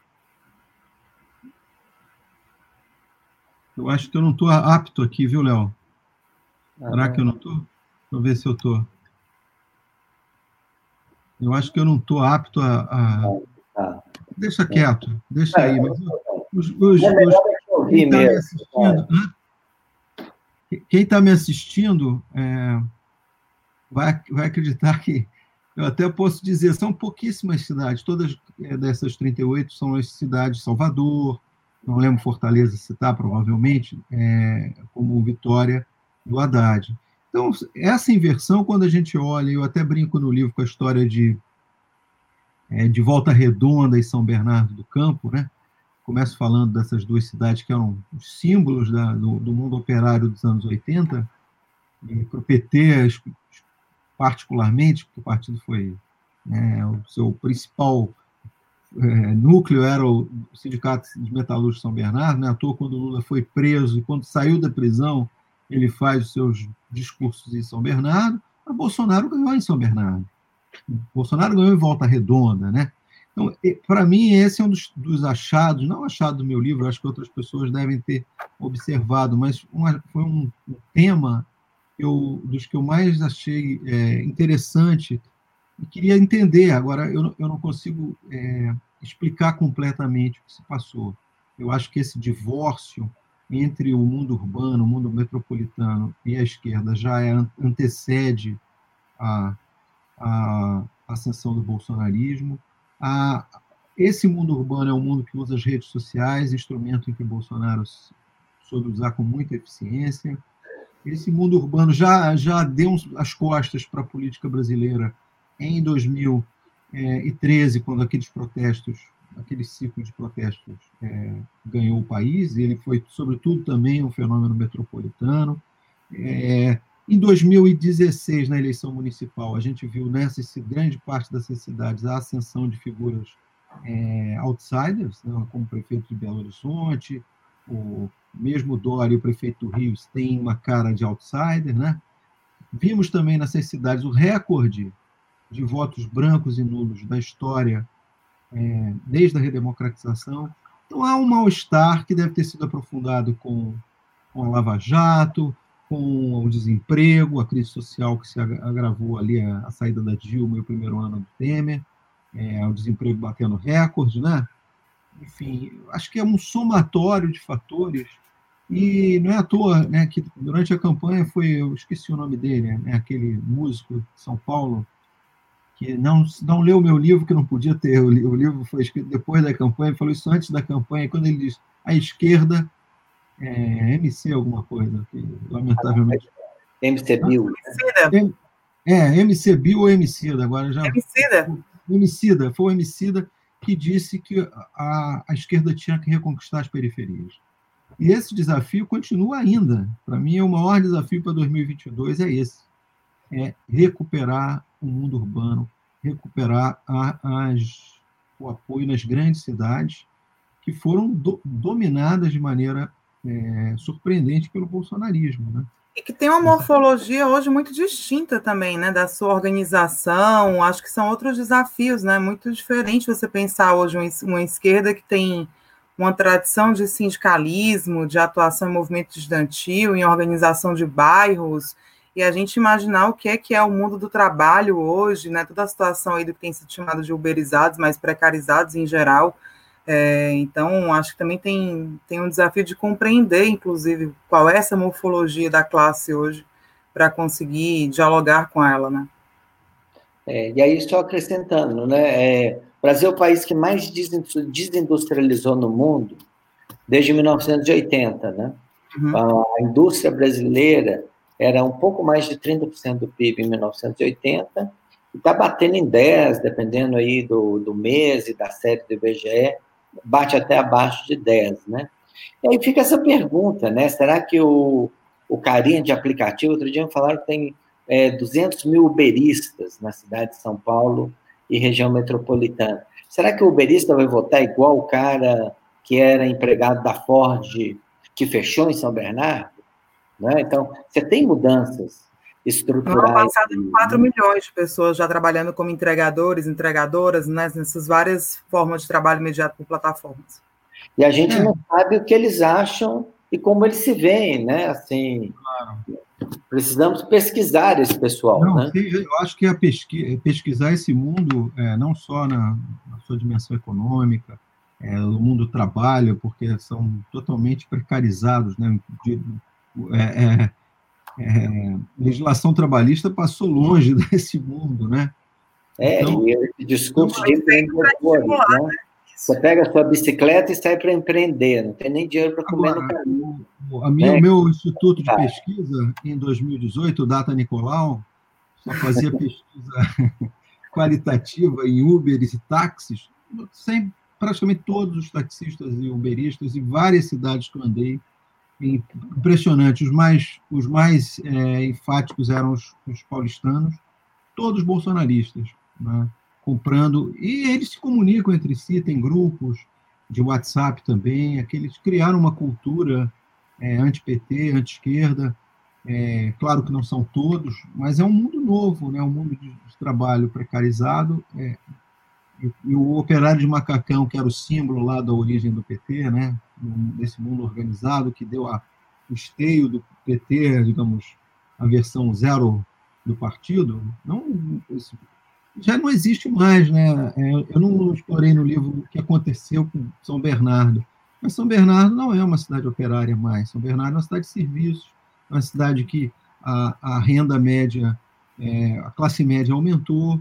Eu acho que eu não estou apto aqui, viu, Léo? Será que eu não estou? Deixa eu ver se eu estou. Eu acho que eu não estou apto a. a... Ah, deixa quieto, deixa aí. Mas os, os, os, quem está me assistindo, quem está me assistindo é, vai, vai acreditar que eu até posso dizer, são pouquíssimas cidades, todas é, dessas 38 são as cidades Salvador, não lembro Fortaleza citar, provavelmente, é, como Vitória do Haddad. Então, essa inversão, quando a gente olha, eu até brinco no livro com a história de, é, de Volta Redonda e São Bernardo do Campo, né? Começo falando dessas duas cidades que eram os símbolos da, do, do mundo operário dos anos 80, e para o PT, particularmente, porque o partido foi né, o seu principal é, núcleo era o Sindicato de Metalúrgicos São Bernardo, né? à toa quando Lula foi preso e quando saiu da prisão, ele faz os seus discursos em São Bernardo, mas Bolsonaro ganhou em São Bernardo. Bolsonaro ganhou em Volta Redonda, né? Então, para mim, esse é um dos, dos, achados, não achado do meu livro, acho que outras pessoas devem ter observado, mas uma, foi um, um tema eu, dos que eu mais achei é, interessante e queria entender. Agora, eu, eu não consigo é, explicar completamente o que se passou. Eu acho que esse divórcio entre o mundo urbano, o mundo metropolitano e a esquerda já é, antecede a, a ascensão do bolsonarismo. A, esse mundo urbano é um mundo que usa as redes sociais, instrumento em que Bolsonaro soube usar com muita eficiência. Esse mundo urbano já, já deu as costas para a política brasileira em 2013, quando aqueles protestos, aquele ciclo de protestos é, ganhou o país, ele foi, sobretudo, também um fenômeno metropolitano. É, em 2016, na eleição municipal, a gente viu nessa grande parte dessas cidades a ascensão de figuras é, outsiders, né, como o prefeito de Belo Horizonte, o mesmo Dória, o prefeito do Rio, tem uma cara de outsider. Né? Vimos também nessas cidades o recorde de votos brancos e nulos da história é, desde a redemocratização. Então, há um mal-estar que deve ter sido aprofundado com, com a Lava Jato, com o desemprego, a crise social que se agravou ali, a, a saída da Dilma e o primeiro ano do Temer, é, o desemprego batendo recorde, né? Enfim, acho que é um somatório de fatores e não é à toa né, que durante a campanha foi, eu esqueci o nome dele, né, aquele músico de São Paulo, que não, não leu o meu livro, que não podia ter. O, o livro foi escrito depois da campanha, ele falou isso antes da campanha, quando ele diz a esquerda, é, MC alguma coisa, que, lamentavelmente. MC Bill. É, MC Bill ou Emicida, agora já. Emicida. Emicida, foi o Emicida que disse que a, a esquerda tinha que reconquistar as periferias. E esse desafio continua ainda. Para mim, o maior desafio para 2022 é esse: é recuperar o mundo urbano, recuperar a, as, o apoio nas grandes cidades que foram do, dominadas de maneira é, surpreendente pelo bolsonarismo, né? E que tem uma morfologia hoje muito distinta também, né, da sua organização. Acho que são outros desafios, né, muito diferente você pensar hoje uma esquerda que tem uma tradição de sindicalismo, de atuação em movimento estudantil, em organização de bairros, e a gente imaginar o que é que é o mundo do trabalho hoje, né? Toda a situação aí do que tem sido chamado de uberizados, mas precarizados em geral. É, então, acho que também tem, tem um desafio de compreender, inclusive, qual é essa morfologia da classe hoje, para conseguir dialogar com ela, né? É, e aí, só acrescentando, né? É, o Brasil é o país que mais desindustrializou no mundo desde 1980, né? Uhum. A indústria brasileira era um pouco mais de 30% do PIB em 1980 está batendo em 10, dependendo aí do, do mês e da série do IBGE, bate até abaixo de 10, né? E aí fica essa pergunta, né? Será que o, o carinha de aplicativo, outro dia me falaram que tem é, 200 mil uberistas na cidade de São Paulo e região metropolitana. Será que o uberista vai votar igual o cara que era empregado da Ford, que fechou em São Bernardo? Né? Então, você tem mudanças estruturais. No ano passado, 4 né? milhões de pessoas já trabalhando como entregadores, entregadoras, né? nessas várias formas de trabalho imediato por plataformas. E a gente é. não sabe o que eles acham e como eles se veem, né? Assim, claro. precisamos pesquisar esse pessoal, não, né? Eu acho que a pesqui pesquisar esse mundo, é, não só na, na, sua dimensão econômica, é, no mundo do trabalho, porque são totalmente precarizados, né? De, é, é, é legislação trabalhista passou longe desse mundo, né? É, então, e esse discurso de empreendedores, né? né? Você pega a sua bicicleta e sai para empreender, não tem nem dinheiro para comer no caminho. O, minha, é. meu instituto de pesquisa, em 2018, o Data Nicolau, só fazia pesquisa qualitativa em Uberes e táxis, sem praticamente todos os taxistas e uberistas em várias cidades que eu andei, impressionante. Os mais, os mais é, enfáticos eram os, os paulistanos, todos bolsonaristas. Né? comprando, e eles se comunicam entre si, tem grupos de WhatsApp também, aqueles criaram uma cultura é, anti-PT, anti-esquerda, é, claro que não são todos, mas é um mundo novo, né, um mundo de, de trabalho precarizado, é, e, e, o operário de macacão, que era o símbolo lá da origem do PT, né, desse mundo organizado, que deu a, o esteio do PT, digamos, a versão zero do partido, não esse, já não existe mais, né? É, eu não explorei no livro o que aconteceu com São Bernardo, mas São Bernardo não é uma cidade operária mais. São Bernardo é uma cidade de serviços, é uma cidade que a, a renda média, é, a classe média aumentou,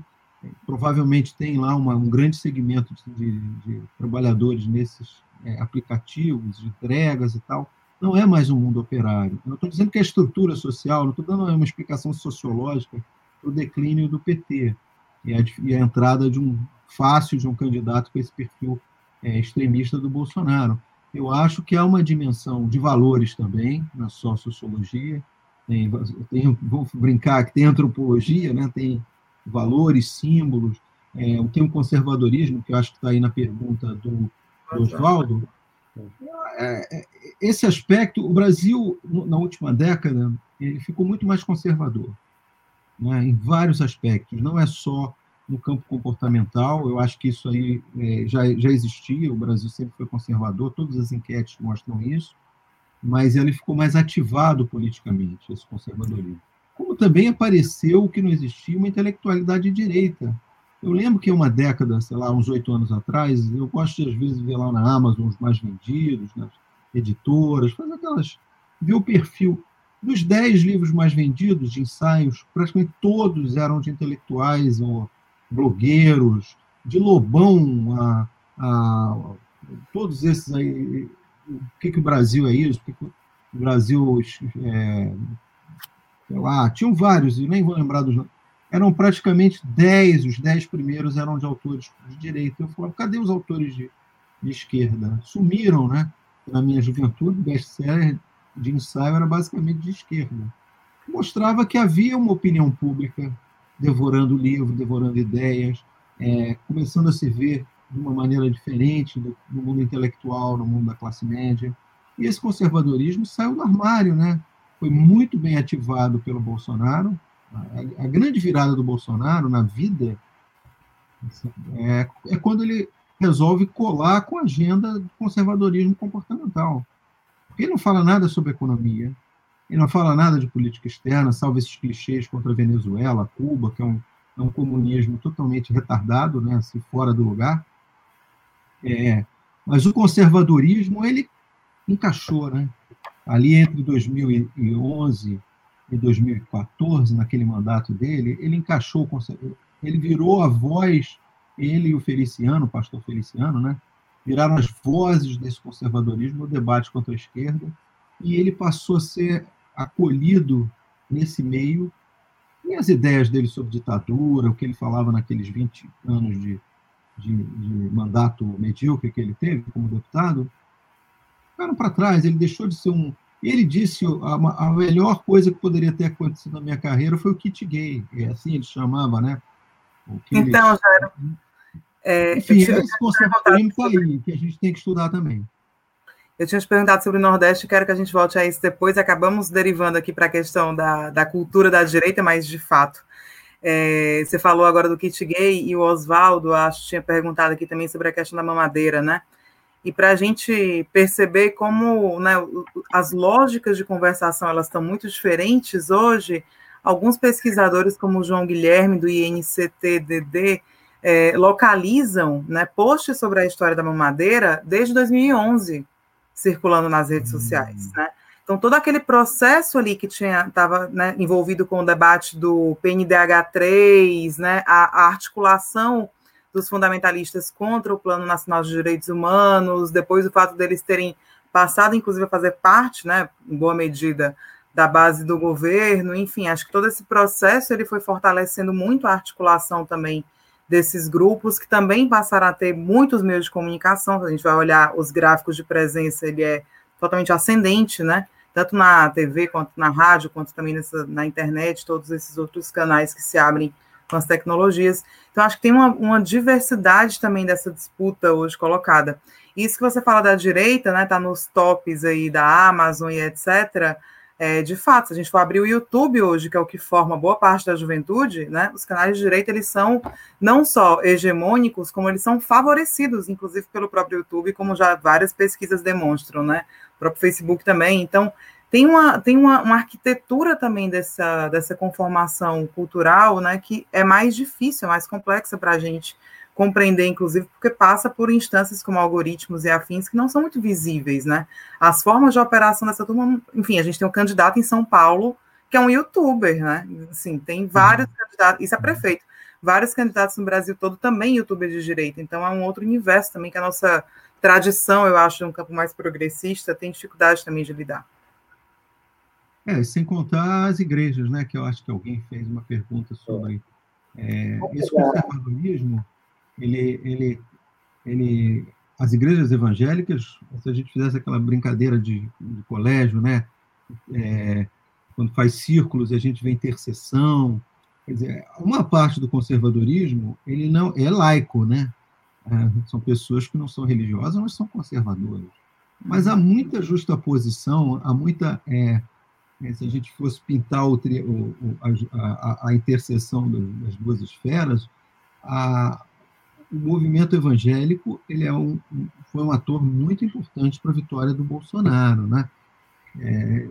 provavelmente tem lá uma, um grande segmento de, de, de trabalhadores nesses é, aplicativos, de entregas e tal. Não é mais um mundo operário. Eu estou dizendo que é estrutura social, não estou dando uma explicação sociológica para o declínio do PT e a, e a entrada de um fácil de um candidato com esse perfil é, extremista do Bolsonaro. Eu acho que há uma dimensão de valores também na sua sociologia. Tem, tem, vou brincar que tem antropologia, né? tem valores, símbolos, é, tem um conservadorismo, que eu acho que está aí na pergunta do Oswaldo. É, é, esse aspecto, o Brasil, na última década, ele ficou muito mais conservador né, em vários aspectos, não é só no campo comportamental, eu acho que isso aí é, já, já existia, o Brasil sempre foi conservador, todas as enquetes mostram isso, mas ele ficou mais ativado politicamente, esse conservadorismo. Como também apareceu o que não existia, uma intelectualidade de direita. Eu lembro que uma década, sei lá, uns oito anos atrás, eu gosto de, às vezes, ver lá na Amazon os mais vendidos, nas editoras, fazer aquelas. ver o perfil dos dez livros mais vendidos de ensaios, praticamente todos eram de intelectuais ou blogueiros, de Lobão a, a todos esses aí. O que, que o Brasil é isso? O que, que o Brasil. É, sei lá, tinham vários, e nem vou lembrar dos nomes. Eram praticamente dez, os dez primeiros eram de autores de direita. Eu falava, cadê os autores de, de esquerda? Sumiram, né? Na minha juventude, best-seller de ensaio era basicamente de esquerda. Mostrava que havia uma opinião pública devorando livro, devorando ideias, é, começando a se ver de uma maneira diferente no, no, mundo intelectual, no mundo da classe média. E esse conservadorismo saiu do armário, né? Foi muito bem ativado pelo Bolsonaro. A, a grande virada do Bolsonaro na vida é, é quando ele resolve colar com a agenda do conservadorismo comportamental. Ele não fala nada sobre economia, ele não fala nada de política externa, salvo esses clichês contra a Venezuela, Cuba, que é um, é um comunismo totalmente retardado, né, assim, fora do lugar. É, mas o conservadorismo, ele encaixou, né? Ali entre 2011 e 2014, naquele mandato dele, ele encaixou, ele virou a voz, ele e o Feliciano, o pastor Feliciano, né? viraram as vozes desse conservadorismo no debate contra a esquerda, e ele passou a ser acolhido nesse meio E as ideias dele sobre ditadura, o que ele falava naqueles 20 anos de, de, de mandato medíocre que ele teve como deputado, ficaram para trás. Ele deixou de ser um. Ele disse a, a, melhor coisa que poderia ter acontecido na minha carreira foi o kit gay. É assim ele chamava, né? então, Jairo. É, Enfim, esse conservadorismo está aí, que a gente tem que estudar também. Eu tinha te perguntado sobre o Nordeste, quero que a gente volte a isso depois. Acabamos derivando aqui para a questão da, da cultura da direita, mas de fato. É, você falou agora do kit gay e o Oswaldo, acho, tinha perguntado aqui também sobre a questão da mamadeira, né? E para a gente perceber como né, as lógicas de conversação elas estão muito diferentes hoje, alguns pesquisadores, como o João Guilherme, do INCTDD, é, localizam né, posts sobre a história da mamadeira desde 2011 circulando nas redes sociais, né? Então, todo aquele processo ali que estava né, envolvido com o debate do PNDH3, né, a, a, articulação dos fundamentalistas contra o Plano Nacional de Direitos Humanos, depois o fato deles terem passado, inclusive, a fazer parte, né, em boa medida, da base do governo, enfim, acho que todo esse processo ele foi fortalecendo muito a articulação também desses grupos, que também passaram a ter muitos meios de comunicação, a gente vai olhar os gráficos de presença, ele é totalmente ascendente, né? Tanto na TV, quanto na rádio, quanto também nessa, na internet, todos esses outros canais que se abrem com as tecnologias. Então, acho que tem uma, uma diversidade também dessa disputa hoje colocada. Isso que você fala da direita, né? Tá nos tops aí da Amazon e etc é, de fato, se a gente for abrir o YouTube hoje, que é o que forma boa parte da juventude, né, os canais de direita eles são não só hegemônicos, como eles são favorecidos, inclusive pelo próprio YouTube, como já várias pesquisas demonstram, né, o próprio Facebook também. Então, tem uma, tem uma, uma arquitetura também dessa, dessa conformação cultural, né, que é mais difícil, é mais complexa para a gente compreender, inclusive, porque passa por instâncias como algoritmos e afins que não são muito visíveis, né? As formas de operação dessa turma, enfim, a gente tem um candidato em São Paulo que é um youtuber, né? Assim, tem vários uhum. candidatos, isso é prefeito, vários candidatos no Brasil todo também youtuber de direita, então é um outro universo também que a nossa tradição, eu acho, um campo mais progressista, tem dificuldade também de lidar. É, sem contar as igrejas, né? Que eu acho que alguém fez uma pergunta sobre é, esse conservadorismo ele, ele, ele, as igrejas evangélicas, se a gente fizesse aquela brincadeira de, de colégio, né? É, quando faz círculos e a gente vê intercessão, quer dizer, uma parte do conservadorismo ele não é laico, né? É, são pessoas que não são religiosas, mas são conservadoras. Mas há muita justaposição, há muita é, é se a gente fosse pintar o, o, a, a, a, interseção das duas esferas, a, o movimento evangélico ele é um, foi um ator muito importante para a vitória do Bolsonaro, né? É,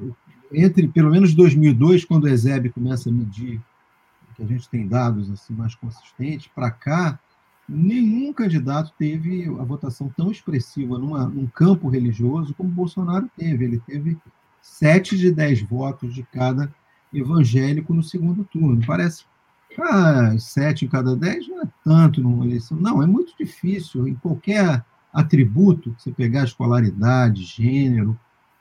entre pelo menos 2002, quando o Ezeb começa a medir, que a gente tem dados assim mais consistentes, para cá, nenhum candidato teve a votação tão expressiva numa, num campo religioso como Bolsonaro teve. Ele teve sete de dez votos de cada evangélico no segundo turno. Parece ah, sete em cada dez não é tanto numa eleição. Não, é muito difícil. Em qualquer atributo, você pegar escolaridade, gênero,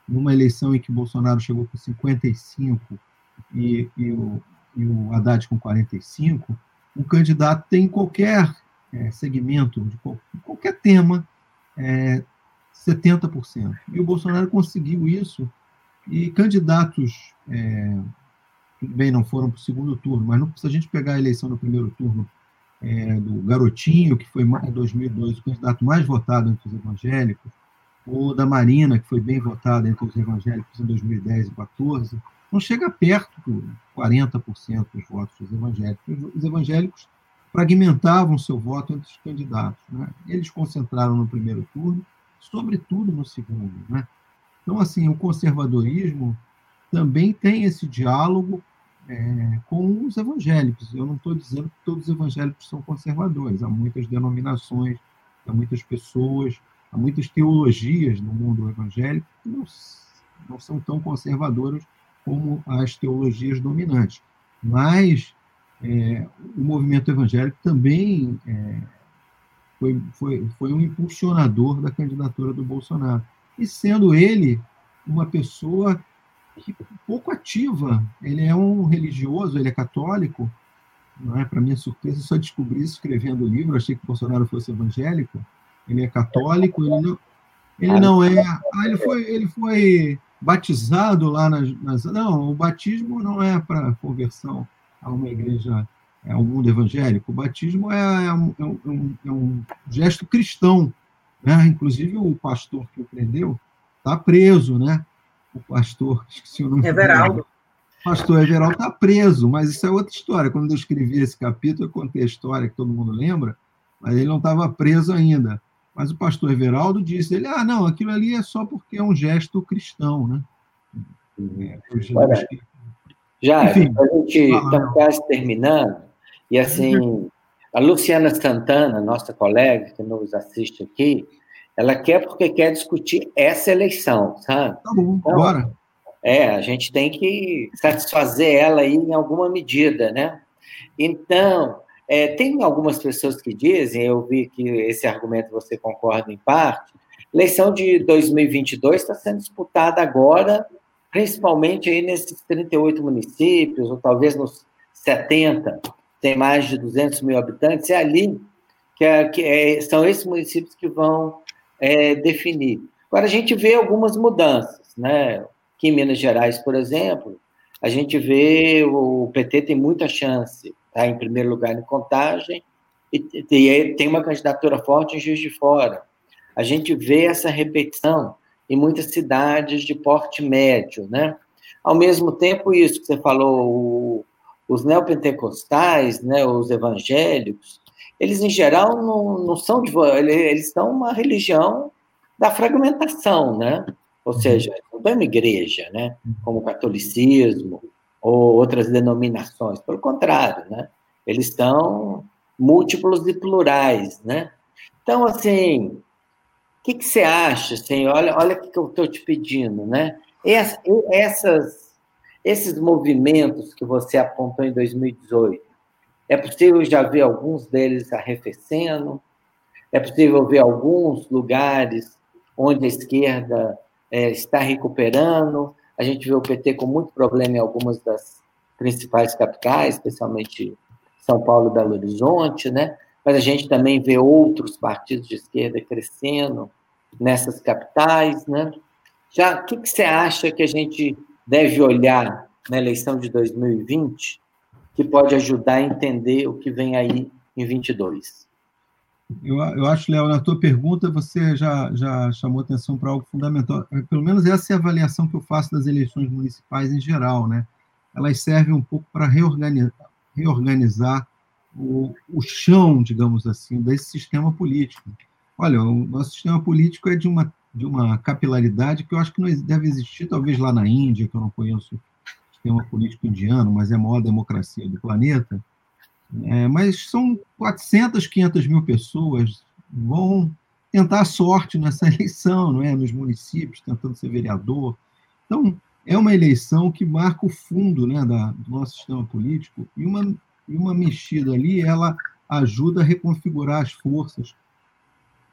numa eleição em que Bolsonaro chegou com 55 e, e, o, e o Haddad com 45, um candidato tem qualquer é, segmento, de qual, qualquer tema, é, 70%. E o Bolsonaro conseguiu isso. E candidatos é, tudo bem, não foram para o segundo turno, mas não, se a gente pegar a eleição no primeiro turno é, do Garotinho, que foi em 2002 o candidato mais votado entre os evangélicos, ou da Marina, que foi bem votada entre os evangélicos em 2010 e 2014, não chega perto de 40% dos votos dos evangélicos. Os evangélicos fragmentavam seu voto entre os candidatos. Né? Eles concentraram no primeiro turno, sobretudo no segundo. Né? Então, assim, o conservadorismo também tem esse diálogo é, com os evangélicos. Eu não estou dizendo que todos os evangélicos são conservadores. Há muitas denominações, há muitas pessoas, há muitas teologias no mundo evangélico que não, não são tão conservadoras como as teologias dominantes. Mas é, o movimento evangélico também é, foi, foi, foi um impulsionador da candidatura do Bolsonaro. E sendo ele uma pessoa pouco ativa. Ele é um religioso, ele é católico, não é? Para minha surpresa, só descobri isso escrevendo o livro. Achei que Bolsonaro fosse evangélico. Ele é católico, ele não, ele não é. Ah, ele foi, ele foi batizado lá nas, nas. Não, o batismo não é para conversão a uma igreja, é ao mundo evangélico. O batismo é, é, um, é um, é um gesto cristão. Né? Inclusive, o pastor que o prendeu está preso, né? O pastor, esqueci o nome. Everaldo. O pastor Everaldo está preso, mas isso é outra história. Quando eu escrevi esse capítulo, eu contei a história que todo mundo lembra, mas ele não estava preso ainda. Mas o pastor Everaldo disse, ele, ah, não, aquilo ali é só porque é um gesto cristão, né? É, Olha, já, Enfim, a gente está quase terminando, e assim, a Luciana Santana, nossa colega que nos assiste aqui, ela quer porque quer discutir essa eleição, sabe? Tá bom, então, bora. É, a gente tem que satisfazer ela aí em alguma medida, né? Então, é, tem algumas pessoas que dizem, eu vi que esse argumento você concorda em parte, eleição de 2022 está sendo disputada agora, principalmente aí nesses 38 municípios, ou talvez nos 70, tem mais de 200 mil habitantes, é ali que, é, que é, são esses municípios que vão é, definir. Agora, a gente vê algumas mudanças, né? Aqui em Minas Gerais, por exemplo, a gente vê o PT tem muita chance, tá em primeiro lugar em contagem, e, e tem uma candidatura forte em Juiz de Fora. A gente vê essa repetição em muitas cidades de porte médio, né? Ao mesmo tempo, isso que você falou, o, os neopentecostais, né, os evangélicos, eles em geral não, não são de, eles são uma religião da fragmentação, né? Ou seja, não é uma igreja, né? Como o catolicismo ou outras denominações. Pelo contrário, né? Eles são múltiplos e plurais, né? Então, assim, o que, que você acha? Assim, olha, olha o que eu estou te pedindo, né? Essas, esses movimentos que você apontou em 2018, é possível já ver alguns deles arrefecendo, é possível ver alguns lugares onde a esquerda é, está recuperando. A gente vê o PT com muito problema em algumas das principais capitais, especialmente São Paulo e Belo Horizonte, né? Mas a gente também vê outros partidos de esquerda crescendo nessas capitais, né? Já, o que, que você acha que a gente deve olhar na eleição de 2020 que pode ajudar a entender o que vem aí em 22. Eu, eu acho, Léo, na tua pergunta você já, já chamou atenção para algo fundamental. Pelo menos essa é a avaliação que eu faço das eleições municipais em geral, né? Elas servem um pouco para reorganizar, reorganizar o, o chão, digamos assim, desse sistema político. Olha, o nosso sistema político é de uma, de uma capilaridade que eu acho que não deve existir, talvez lá na Índia, que eu não conheço sistema político indiano, mas é a maior democracia do planeta. É, mas são 400, 500 mil pessoas vão tentar a sorte nessa eleição, não é? Nos municípios, tentando ser vereador. Então, é uma eleição que marca o fundo né, da, do nosso sistema político e uma, e uma mexida ali, ela ajuda a reconfigurar as forças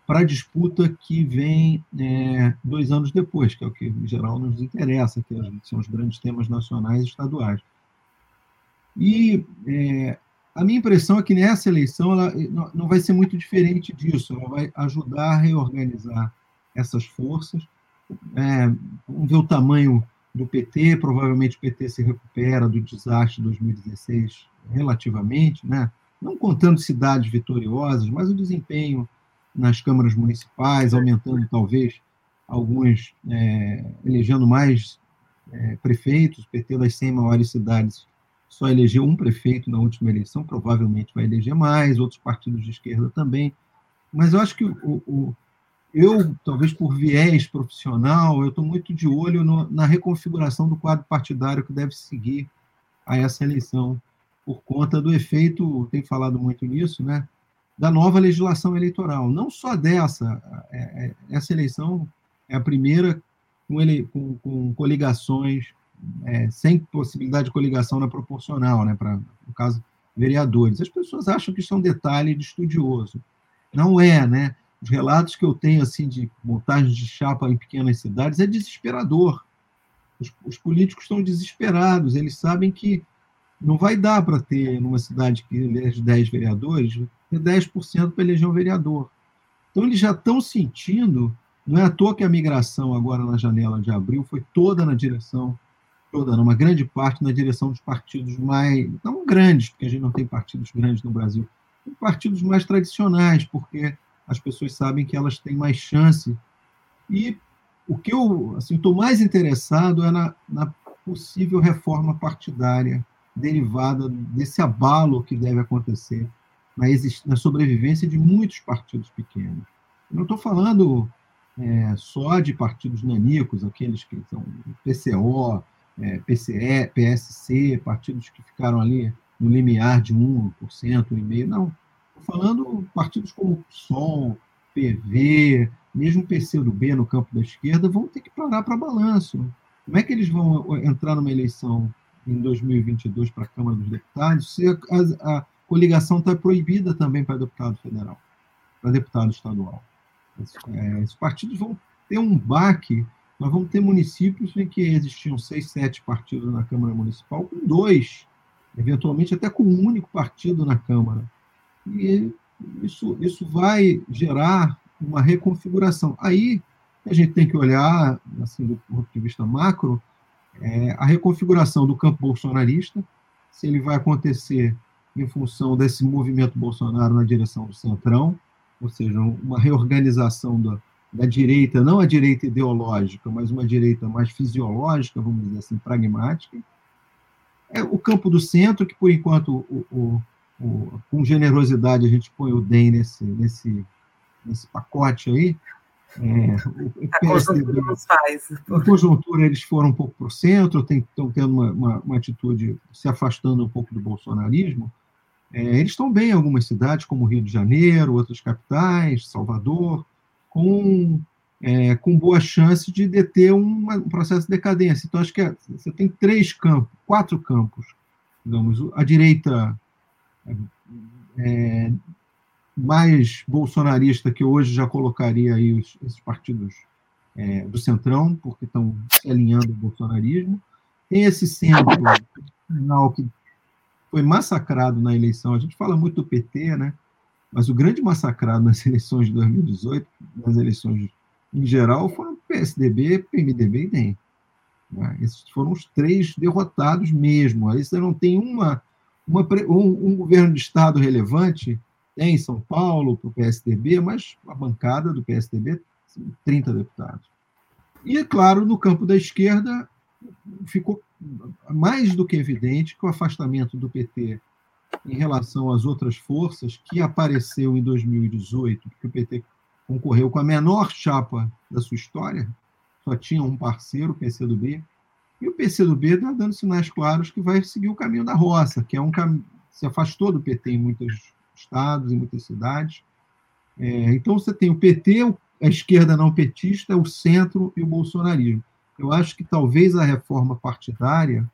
para a disputa que vem é, dois anos depois, que é o que, em geral, nos interessa, que são os grandes temas nacionais e estaduais. E é, a minha impressão é que nessa eleição ela não vai ser muito diferente disso, ela vai ajudar a reorganizar essas forças. É, vamos ver o tamanho do PT, provavelmente o PT se recupera do desastre de 2016 relativamente, né? não contando cidades vitoriosas, mas o desempenho nas câmaras municipais, aumentando talvez alguns, é, elegendo mais é, prefeitos. O PT das 100 maiores cidades só elegeu um prefeito na última eleição, provavelmente vai eleger mais, outros partidos de esquerda também. Mas eu acho que o, o eu, talvez por viés profissional, eu estou muito de olho no, na reconfiguração do quadro partidário que deve seguir a essa eleição, por conta do efeito, tem falado muito nisso, né? Da nova legislação eleitoral. Não só dessa, é, é, essa eleição é a primeira com, ele, com, com coligações, é, sem possibilidade de coligação na proporcional, né, para, no caso, vereadores. As pessoas acham que isso é um detalhe de estudioso. Não é, né? Os relatos que eu tenho assim de montagens de chapa em pequenas cidades é desesperador. Os, os políticos estão desesperados, eles sabem que não vai dar para ter, numa cidade que elege 10 vereadores, ter 10% para eleger um vereador. Então, eles já estão sentindo, não é à toa que a migração agora na janela de abril foi toda na direção, toda, uma grande parte na direção dos partidos mais, não grandes, porque a gente não tem partidos grandes no Brasil, partidos mais tradicionais, porque as pessoas sabem que elas têm mais chance. E o que eu assim, estou mais interessado é na, na possível reforma partidária derivada desse abalo que deve acontecer na, na sobrevivência de muitos partidos pequenos. Eu não estou falando é, só de partidos nanicos, aqueles que são PCO, é, PCE, PSC, partidos que ficaram ali no limiar de 1%, 1,5%. Não. Estou falando partidos como PSOL, PV, mesmo o PCdoB no campo da esquerda, vão ter que parar para balanço. Como é que eles vão entrar numa eleição em 2022 para a Câmara dos Deputados se a, a coligação está proibida também para deputado federal, para deputado estadual? É, esses partidos vão ter um baque. Nós vamos ter municípios em que existiam seis, sete partidos na Câmara Municipal, com dois, eventualmente até com um único partido na Câmara. E isso, isso vai gerar uma reconfiguração. Aí a gente tem que olhar, assim, do ponto de vista macro, é, a reconfiguração do campo bolsonarista, se ele vai acontecer em função desse movimento Bolsonaro na direção do centrão, ou seja, uma reorganização da, da direita, não a direita ideológica, mas uma direita mais fisiológica, vamos dizer assim, pragmática. É o campo do centro, que por enquanto, o, o, o, com generosidade, a gente põe o DEM nesse, nesse, nesse pacote aí, é, a conjuntura nos faz. Na conjuntura, eles foram um pouco para o centro, estão tendo uma, uma, uma, atitude se afastando um pouco do bolsonarismo. É, eles estão bem em algumas cidades, como Rio de Janeiro, outras capitais, Salvador, com, é, com boa chance de deter um processo de decadência. Então, acho que é, você tem três campos, quatro campos. Digamos, a direita é, mais bolsonarista que hoje já colocaria aí os, esses partidos é, do Centrão, porque estão se alinhando ao bolsonarismo. Tem esse centro final que foi massacrado na eleição. A gente fala muito do PT, né? Mas o grande massacrado nas eleições de 2018, nas eleições em geral, foram PSDB, PMDB e DEM. Né? Esses foram os três derrotados mesmo. Aí você não tem uma, uma um, um governo de Estado relevante em São Paulo para o PSDB, mas a bancada do PSDB, 30 deputados. E, é claro, no campo da esquerda, ficou mais do que evidente que o afastamento do PT em relação às outras forças, que apareceu em 2018, porque o PT concorreu com a menor chapa da sua história, só tinha um parceiro, o PCdoB, e o PCdoB está dando sinais claros que vai seguir o caminho da roça, que é um caminho se afastou do PT em muitas estados, em muitas cidades. É, então, você tem o PT, a esquerda não petista, o centro e o bolsonarismo. Eu acho que talvez a reforma partidária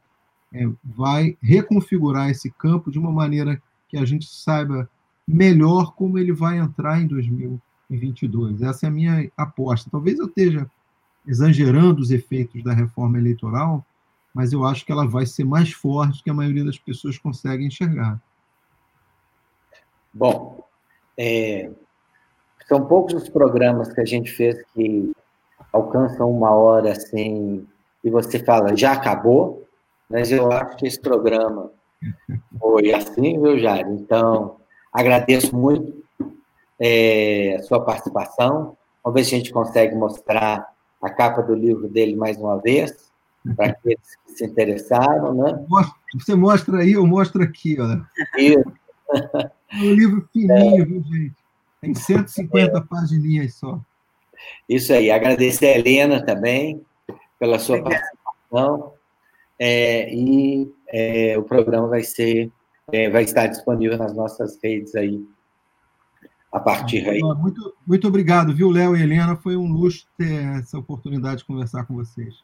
é, vai reconfigurar esse campo de uma maneira que a gente saiba melhor como ele vai entrar em 2022. Essa é a minha aposta. Talvez eu esteja exagerando os efeitos da reforma eleitoral, mas eu acho que ela vai ser mais forte que a maioria das pessoas consegue enxergar. Bom, é, são poucos os programas que a gente fez que alcançam uma hora assim, e você fala, já acabou, mas eu acho que esse programa foi assim, viu, Jair? Então, agradeço muito é, a sua participação. Vamos ver se a gente consegue mostrar a capa do livro dele mais uma vez, para aqueles que se interessaram, né? Você mostra aí, eu mostro aqui, ó. Isso. É um livro fininho, é. viu, gente? Tem 150 é. páginas só. Isso aí. Agradecer a Helena também pela sua Obrigada. participação. É, e é, o programa vai ser é, vai estar disponível nas nossas redes aí a partir aí. Muito, muito obrigado, viu, Léo e Helena? Foi um luxo ter essa oportunidade de conversar com vocês.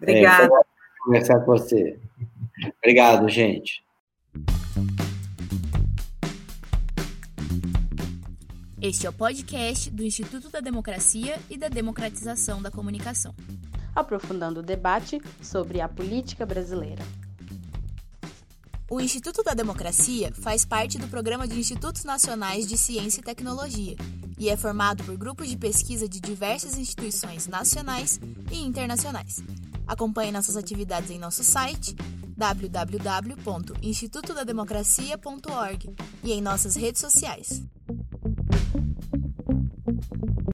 Obrigada. É, conversar com você. Obrigado, gente. Este é o podcast do Instituto da Democracia e da Democratização da Comunicação. aprofundando o debate sobre a política brasileira. O Instituto da Democracia faz parte do Programa de Institutos Nacionais de Ciência e Tecnologia e é formado por grupos de pesquisa de diversas instituições nacionais e internacionais. Acompanhe nossas atividades em nosso site www.institutodademocracia.org e em nossas redes sociais.